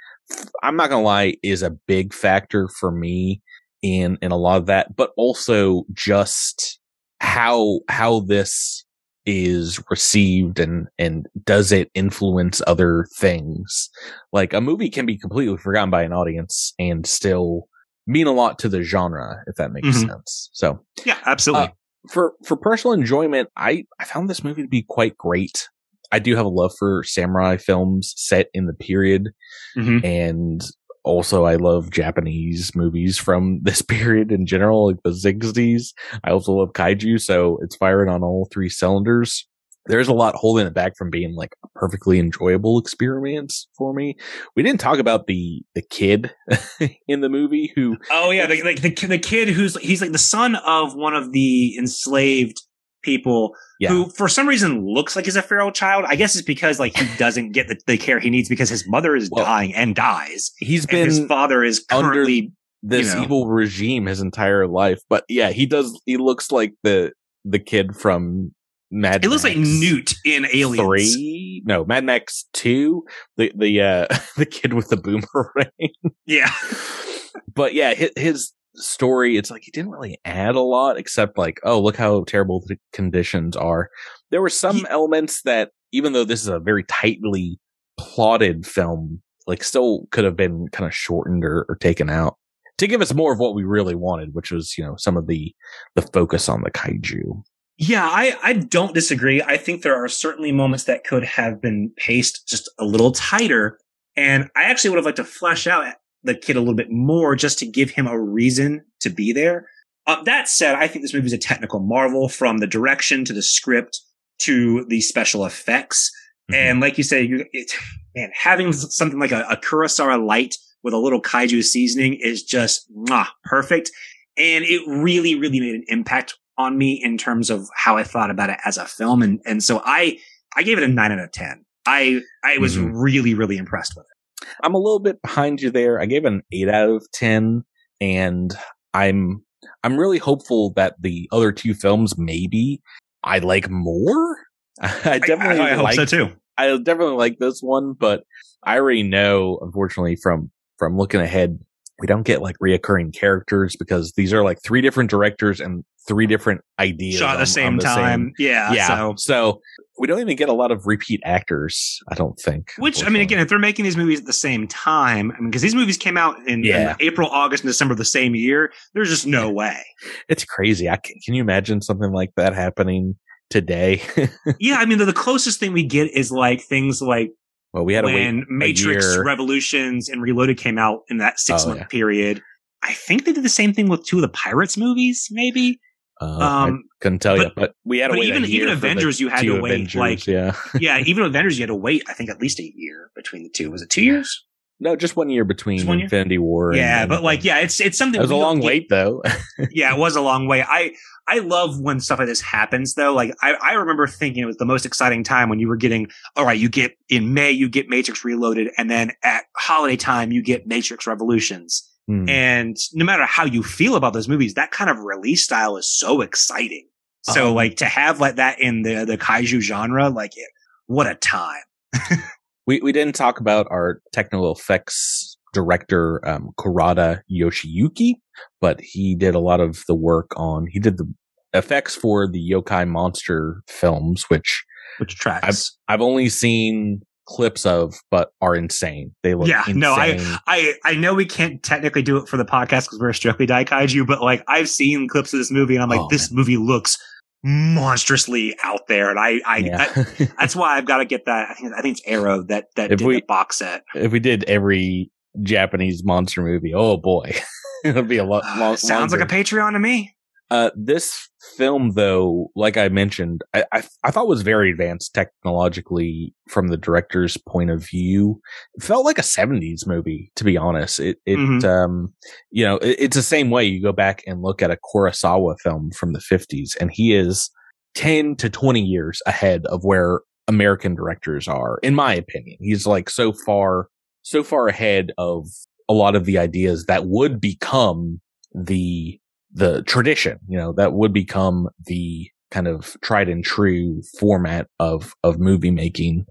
I'm not going to lie is a big factor for me in, in a lot of that, but also just how, how this is received and and does it influence other things like a movie can be completely forgotten by an audience and still mean a lot to the genre if that makes mm-hmm. sense so yeah absolutely uh, for for personal enjoyment i i found this movie to be quite great i do have a love for samurai films set in the period mm-hmm. and also I love Japanese movies from (laughs) this period in general, like the 60s. I also love kaiju, so it's firing on all three cylinders. There's a lot holding it back from being like a perfectly enjoyable experience for me. We didn't talk about the the kid (laughs) in the movie who. Oh yeah, the, the the kid who's he's like the son of one of the enslaved people yeah. who for some reason looks like he's a feral child. I guess it's because like he doesn't get the, the care he needs because his mother is well, dying and dies. He's been his father is currently this you know, evil regime his entire life. But yeah, he does he looks like the the kid from Mad It looks like Newt in Aliens. Three? No, Mad Max two. The the uh (laughs) the kid with the boomerang. Yeah. (laughs) but yeah, his, his story, it's like he didn't really add a lot except like, oh, look how terrible the conditions are. There were some he, elements that, even though this is a very tightly plotted film, like still could have been kind of shortened or, or taken out to give us more of what we really wanted, which was, you know, some of the, the focus on the kaiju. Yeah, I, I don't disagree. I think there are certainly moments that could have been paced just a little tighter. And I actually would have liked to flesh out the kid a little bit more just to give him a reason to be there. Uh, that said, I think this movie is a technical marvel from the direction to the script to the special effects. Mm-hmm. And like you say, you, it, man, having something like a, a Kurosawa light with a little kaiju seasoning is just mwah, perfect. And it really, really made an impact on me in terms of how I thought about it as a film. And, and so I, I gave it a nine out of 10. I, I was mm-hmm. really, really impressed with it. I'm a little bit behind you there. I gave an eight out of 10 and I'm, I'm really hopeful that the other two films maybe I like more. (laughs) I definitely I, I, I like, hope so too. I definitely like this one, but I already know, unfortunately, from, from looking ahead, we don't get like reoccurring characters because these are like three different directors and three different ideas shot at the same the time. Same, yeah, yeah. So. so. we don't even get a lot of repeat actors. I don't think. Which I mean, again, if they're making these movies at the same time, I mean, because these movies came out in, yeah. in, April, August, and December of the same year, there's just no way. It's crazy. I can, can you imagine something like that happening today? (laughs) yeah, I mean, the, the closest thing we get is like things like well, we had when Matrix Revolutions and Reloaded came out in that six oh, month yeah. period. I think they did the same thing with two of the Pirates movies, maybe. Uh, um, I couldn't tell but, you, but we had to wait. Even even Avengers, you had to wait. Avengers, like, yeah, (laughs) yeah. Even Avengers, you had to wait. I think at least a year between the two. Was it two years? No, just one year between one Infinity year? War. Yeah, but like, yeah, it's it's something. It was a long wait, though. (laughs) yeah, it was a long way. I I love when stuff like this happens, though. Like, I I remember thinking it was the most exciting time when you were getting. All right, you get in May, you get Matrix Reloaded, and then at holiday time, you get Matrix Revolutions Hmm. And no matter how you feel about those movies, that kind of release style is so exciting. So Um, like to have like that in the the kaiju genre, like it, what a time. (laughs) We we didn't talk about our technical effects director um, Kuroda Yoshiyuki, but he did a lot of the work on. He did the effects for the yokai monster films, which Which tracks. I've only seen clips of, but are insane. They look Yeah, no, I, I I know we can't technically do it for the podcast because we're strictly Daikaiju, but like I've seen clips of this movie and I'm like, Oh, this movie looks monstrously out there, and I I, yeah. I (laughs) that's why I've got to get that. I think I think it's Arrow that that If did we- the box set. if we did every Japanese monster movie, oh boy, (laughs) it would be a lot. Uh, (sighs) sounds longer. like a Patreon to me. Uh, this film, though, like I mentioned, I, I I thought was very advanced technologically from the director's point of view. It felt like a '70s movie, to be honest. It it Mhm. um you know it, it's the same way. You go back and look at a Kurosawa film from the '50s, and he is ten to twenty years ahead of where American directors are, in my opinion. He's like so far so far ahead of a lot of the ideas that would become the the tradition, you know, that would become the kind of tried and true format of of movie making.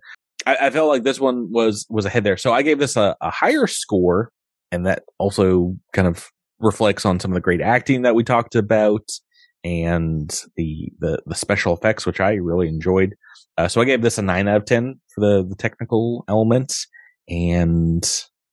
I, I felt like this one was was ahead there, so I gave this a, a higher score, and that also kind of reflects on some of the great acting that we talked about and the the the special effects, which I really enjoyed. Uh, so I gave this a nine out of ten for the the technical elements, and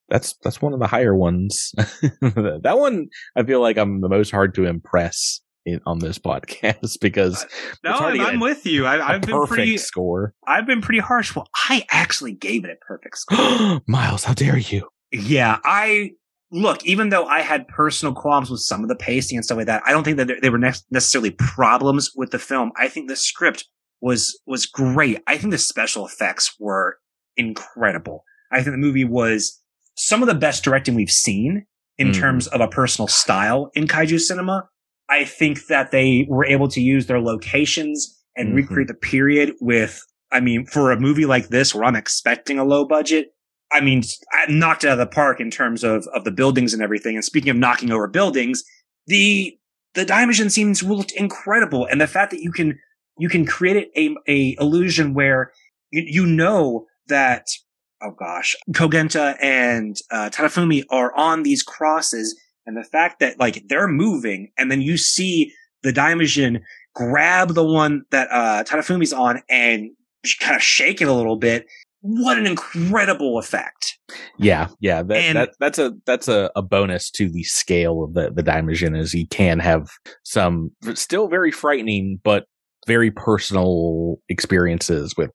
that's that's one of the higher ones. (laughs) that one I feel like I'm the most hard to impress in, on this (laughs) podcast because uh, No, It's I'm, I'm a- with you. I, a I've been perfect pretty. score. I've been pretty harsh. Well, I actually gave it a perfect (gasps) score. Miles, how dare you? Yeah, I look. Even though I had personal qualms with some of the pacing and stuff like that, I don't think that they were ne- necessarily problems with the film. I think the script was was great. I think the special effects were incredible. I think the movie was some of the best directing we've seen in Mm. terms of a personal style in kaiju cinema. I think that they were able to use their locations and Mhm. recreate the period with, I mean, for a movie like this where I'm expecting a low budget, I mean, I knocked out of the park in terms of, of the buildings and everything. And speaking of knocking over buildings, the, the Daimajin scenes looked incredible. And the fact that you can, you can create a, a illusion where you, you know that, oh gosh, Kogenta and, uh, Tadafumi are on these crosses. And the fact that like they're moving and then you see the Daimajin grab the one that, uh, Tadafumi's on and kind of shake it a little bit. What an incredible effect. Yeah, yeah. That, And- that that's a that's a, a bonus to the scale of the the Daimajin is he can have some still very frightening but very personal experiences with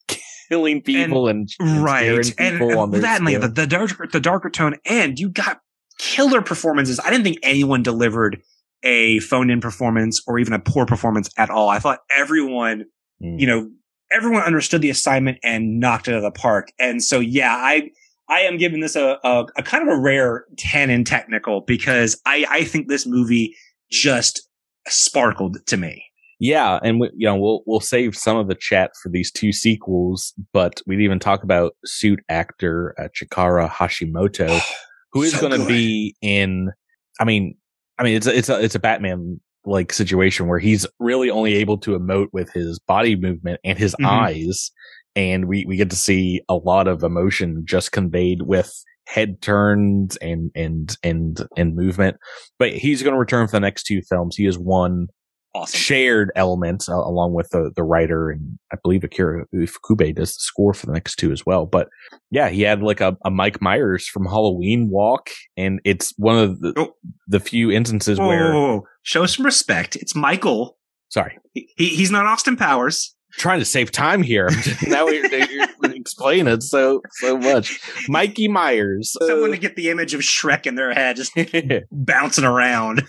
killing people and, and right. And, and that, like, the, the darker, the darker tone and you got killer performances. I didn't think anyone delivered a phoned in performance or even a poor performance at all. I thought everyone Mm. you know, everyone understood the assignment and knocked it out of the park. And so, yeah, I, I am giving this a, a, a kind of a rare 10 in technical because I, I think this movie just sparkled to me. Yeah, and we, you know we'll we'll save some of the chat for these two sequels, but we'd even talk about suit actor uh, Chikara Hashimoto, (sighs) who is So going to be in. I mean, I mean it's a, it's a it's a Batman like situation where he's really only able to emote with his body movement and his Mhm. eyes, and we we get to see a lot of emotion just conveyed with head turns and and and and movement. But he's going to return for the next two films. He is one Awesome. shared elements uh, along with the the writer and I believe Akira Ifukube does the score for the next two as well. But yeah, he had like a, a Mike Myers from Halloween walk, and it's one of the Oh. the few instances Whoa, where whoa, whoa. show some respect. It's Michael. sorry, He, he- he's not Austin Powers. trying to save time here. (laughs) (laughs) now you're, you're explaining it so so much. Mikey Myers, Someone to get the image of Shrek in their head just (laughs) bouncing around.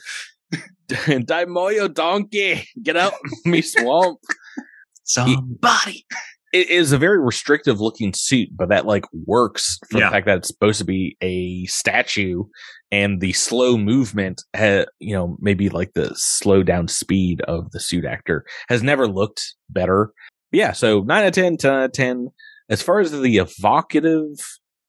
(laughs) Daimoyo Donkey, get out me swamp. Somebody. it is a very restrictive looking suit, but that like works for Yeah. the fact that it's supposed to be a statue and the slow movement, ha- you know, maybe like the slow down speed of the suit actor has never looked better. Yeah. So nine out of 10, 10 out of 10. As far as the evocative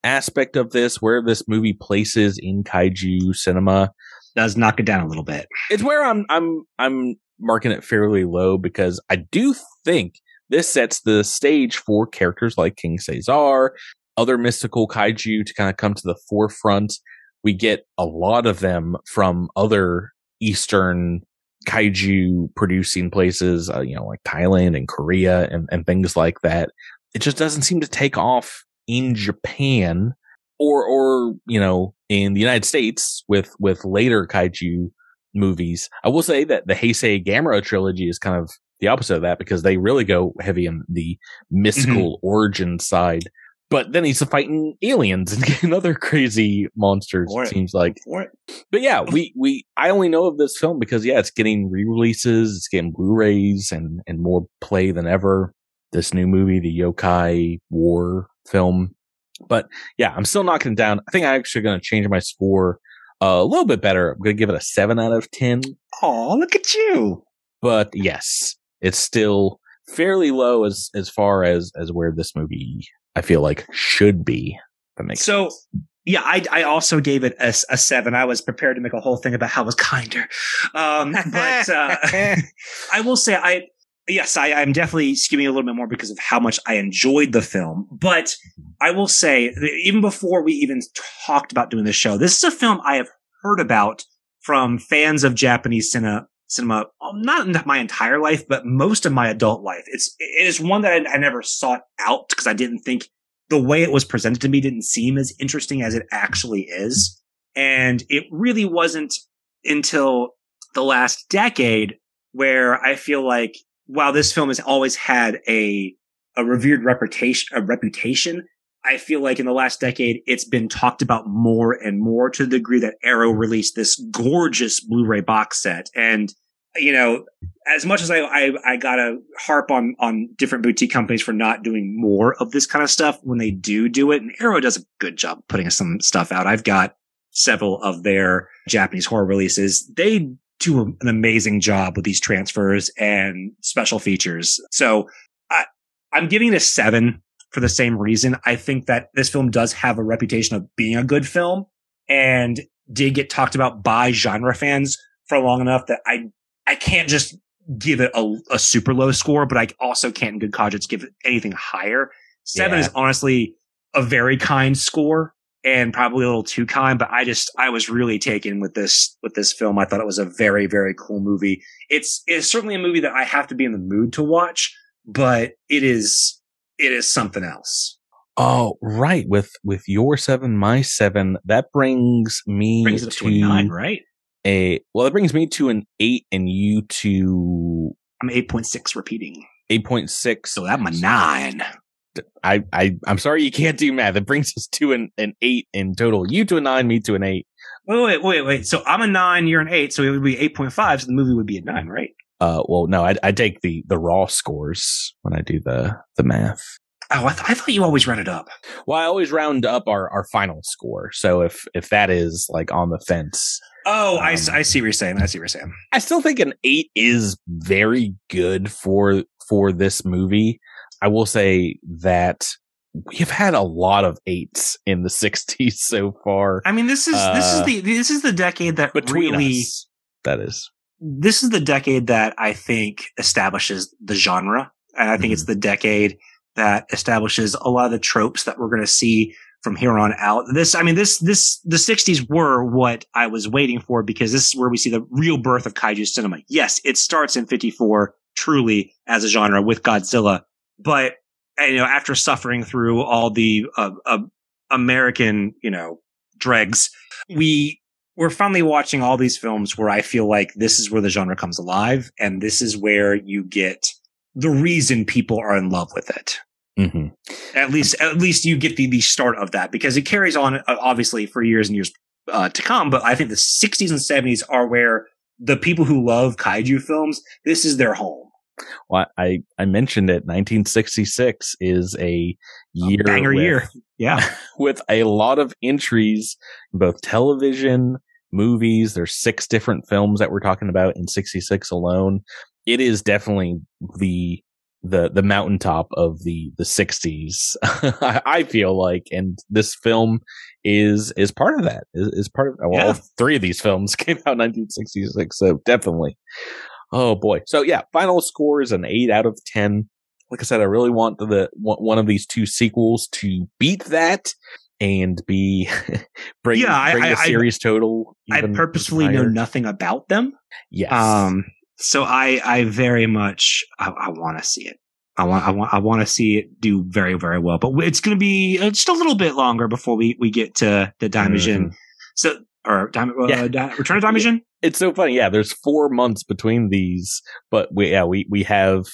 aspect of this, where this movie places in kaiju cinema, does knock it down a little bit. It's where I'm I'm I'm marking it fairly low because I do think this sets the stage for characters like King Caesar, other mystical kaiju to kind of come to the forefront. We get a lot of them from other Eastern kaiju producing places, uh, you know, like Thailand and Korea and, and things like that. It just doesn't seem to take off in Japan or, or, you know, in the United States with, with later kaiju movies. I will say that the Heisei Gamera trilogy is kind of the opposite of that because they really go heavy on the mystical mm-hmm. origin side. But then he's fighting aliens and (laughs) other crazy monsters. It seems like. But yeah, we we I only know of this film because yeah, it's getting re-releases, it's getting Blu-rays and and more play than ever. This new movie, the Yokai War film. But yeah, I'm still knocking it down. I think I'm actually going to change my score a little bit better. I'm going to give it a seven out of 10. Oh, look at you. But yes, it's still fairly low as, as far as, as where this movie I feel like should be. That makes so, sense. Yeah, I, I also gave it a, a, seven. I was prepared to make a whole thing about how it was kinder. Um, but, uh, (laughs) I will say I, yes, I, I'm definitely skewing a little bit more because of how much I enjoyed the film. But I will say, even before we even talked about doing this show, this is a film I have heard about from fans of Japanese cinema, cinema, um, not my entire life, but most of my adult life. It's, it is one that I, I never sought out because I didn't think the way it was presented to me didn't seem as interesting as it actually is. And it really wasn't until the last decade where I feel like while this film has always had a a revered reputation, a reputation, I feel like in the last decade it's been talked about more and more to the degree that Arrow released this gorgeous Blu-ray box set. And you know, as much as I I, I gotta harp on on different boutique companies for not doing more of this kind of stuff when they do do it, and Arrow does a good job putting some stuff out. I've got several of their Japanese horror releases. They do an amazing job with these transfers and special features. So I, I'm giving it a seven for the same reason. I think that this film does have a reputation of being a good film and did get talked about by genre fans for long enough that I, I can't just give it a, a super low score, but I also can't in good conscience give it anything higher. Seven yeah. is honestly a very kind score and probably a little too kind, but I just, I was really taken with this, with this film. I thought it was a very, very cool movie. It's, it's certainly a movie that I have to be in the mood to watch, but it is, it is something else. Oh, right. With, with your seven, my seven, that brings me brings to, to nine, right? A, well, it brings me to an eight and you to, I'm 8.6 repeating. 8.6. So I'm nine. I, I, I'm sorry you can't do math. It brings us to an, an eight in total. You to a nine, me to an eight. Wait, wait, wait, wait. So I'm a nine, you're an eight, so it would be 8.5, so the movie would be a nine, right? Uh, well, no, I, I take the, the raw scores when I do the, the math. Oh, I, th- I, thought you always rounded up. Well, I always round up our, our final score. So if, if that is like on the fence. Oh, um, I, I see what you're saying. I see what you're saying. I still think an eight is very good for, for this movie. I will say that we've had a lot of eights in the (laughs) 60s so far. I mean, this is uh, this is uh, the this is the decade that between really us, that is. This is the decade that I think establishes the genre. And I think mm-hmm. it's the decade that establishes a lot of the tropes that we're going to see from here on out. This, I mean, this, this, the 60s were what I was waiting for because this is where we see the real birth of kaiju cinema. Yes, it starts in 54 truly as a genre with Godzilla, but you know, after suffering through all the uh, uh, American, you know, dregs, we we're finally watching all these films where I feel like this is where the genre comes alive, and this is where you get the reason people are in love with it. Mm-hmm. At least, at least you get the the start of that because it carries on uh, obviously for years and years uh, to come. But I think the 60s and 70s are where the people who love kaiju films, this is their home. Well, I, I mentioned it. 1966 is a year. A banger with, year. Yeah. (laughs) with a lot of entries, both television, movies. There's six different films that we're talking about in 66 alone. It is definitely the the the mountaintop of the the 60s (laughs) i feel like and this film is is part of that is, is part of well yeah. all three of these films (laughs) came out in 1966 so definitely oh boy so yeah final score is an 8 out of 10 like i said i really want the one of these two sequels to beat that and be (laughs) bring, yeah, bring I, the series I, total i purposefully higher. know nothing about them yes um so I, I very much, I, I want to see it. I want, I want, I want to see it do very, very well. But it's going to be uh, just a little bit longer before we we get to the Daimajin. Mm-hmm. So, or Diamond, uh, yeah. Di- Return of Daimajin. It's so funny. Yeah, there's four months between these, but we yeah we we have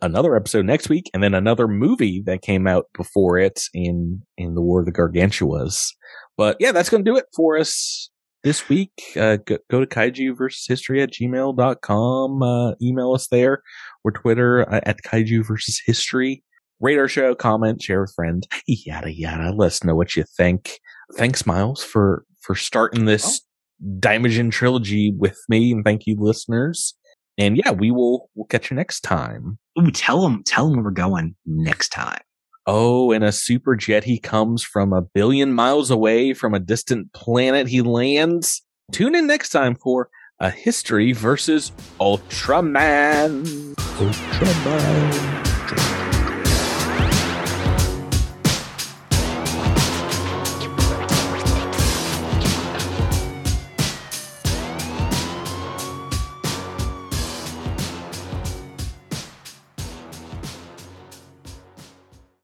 another episode next week, and then another movie that came out before it in in the War of the Gargantuas. But yeah, that's going to do it for us this week, uh, go, go, to kaiju versus history at gmail.com. Uh, email us there or Twitter uh, at kaiju versus history. Rate our show, comment, share with friend, yada, yada. Let us know what you think. Thanks, Miles, for, for starting this Daimajin trilogy with me. And thank you, listeners. And yeah, we will, we'll catch you next time. Ooh, tell them, tell them where we're going next time. Oh, in a super jet, he comes from a billion miles away from a distant planet. He lands. Tune in next time for a history versus Ultraman. Ultraman.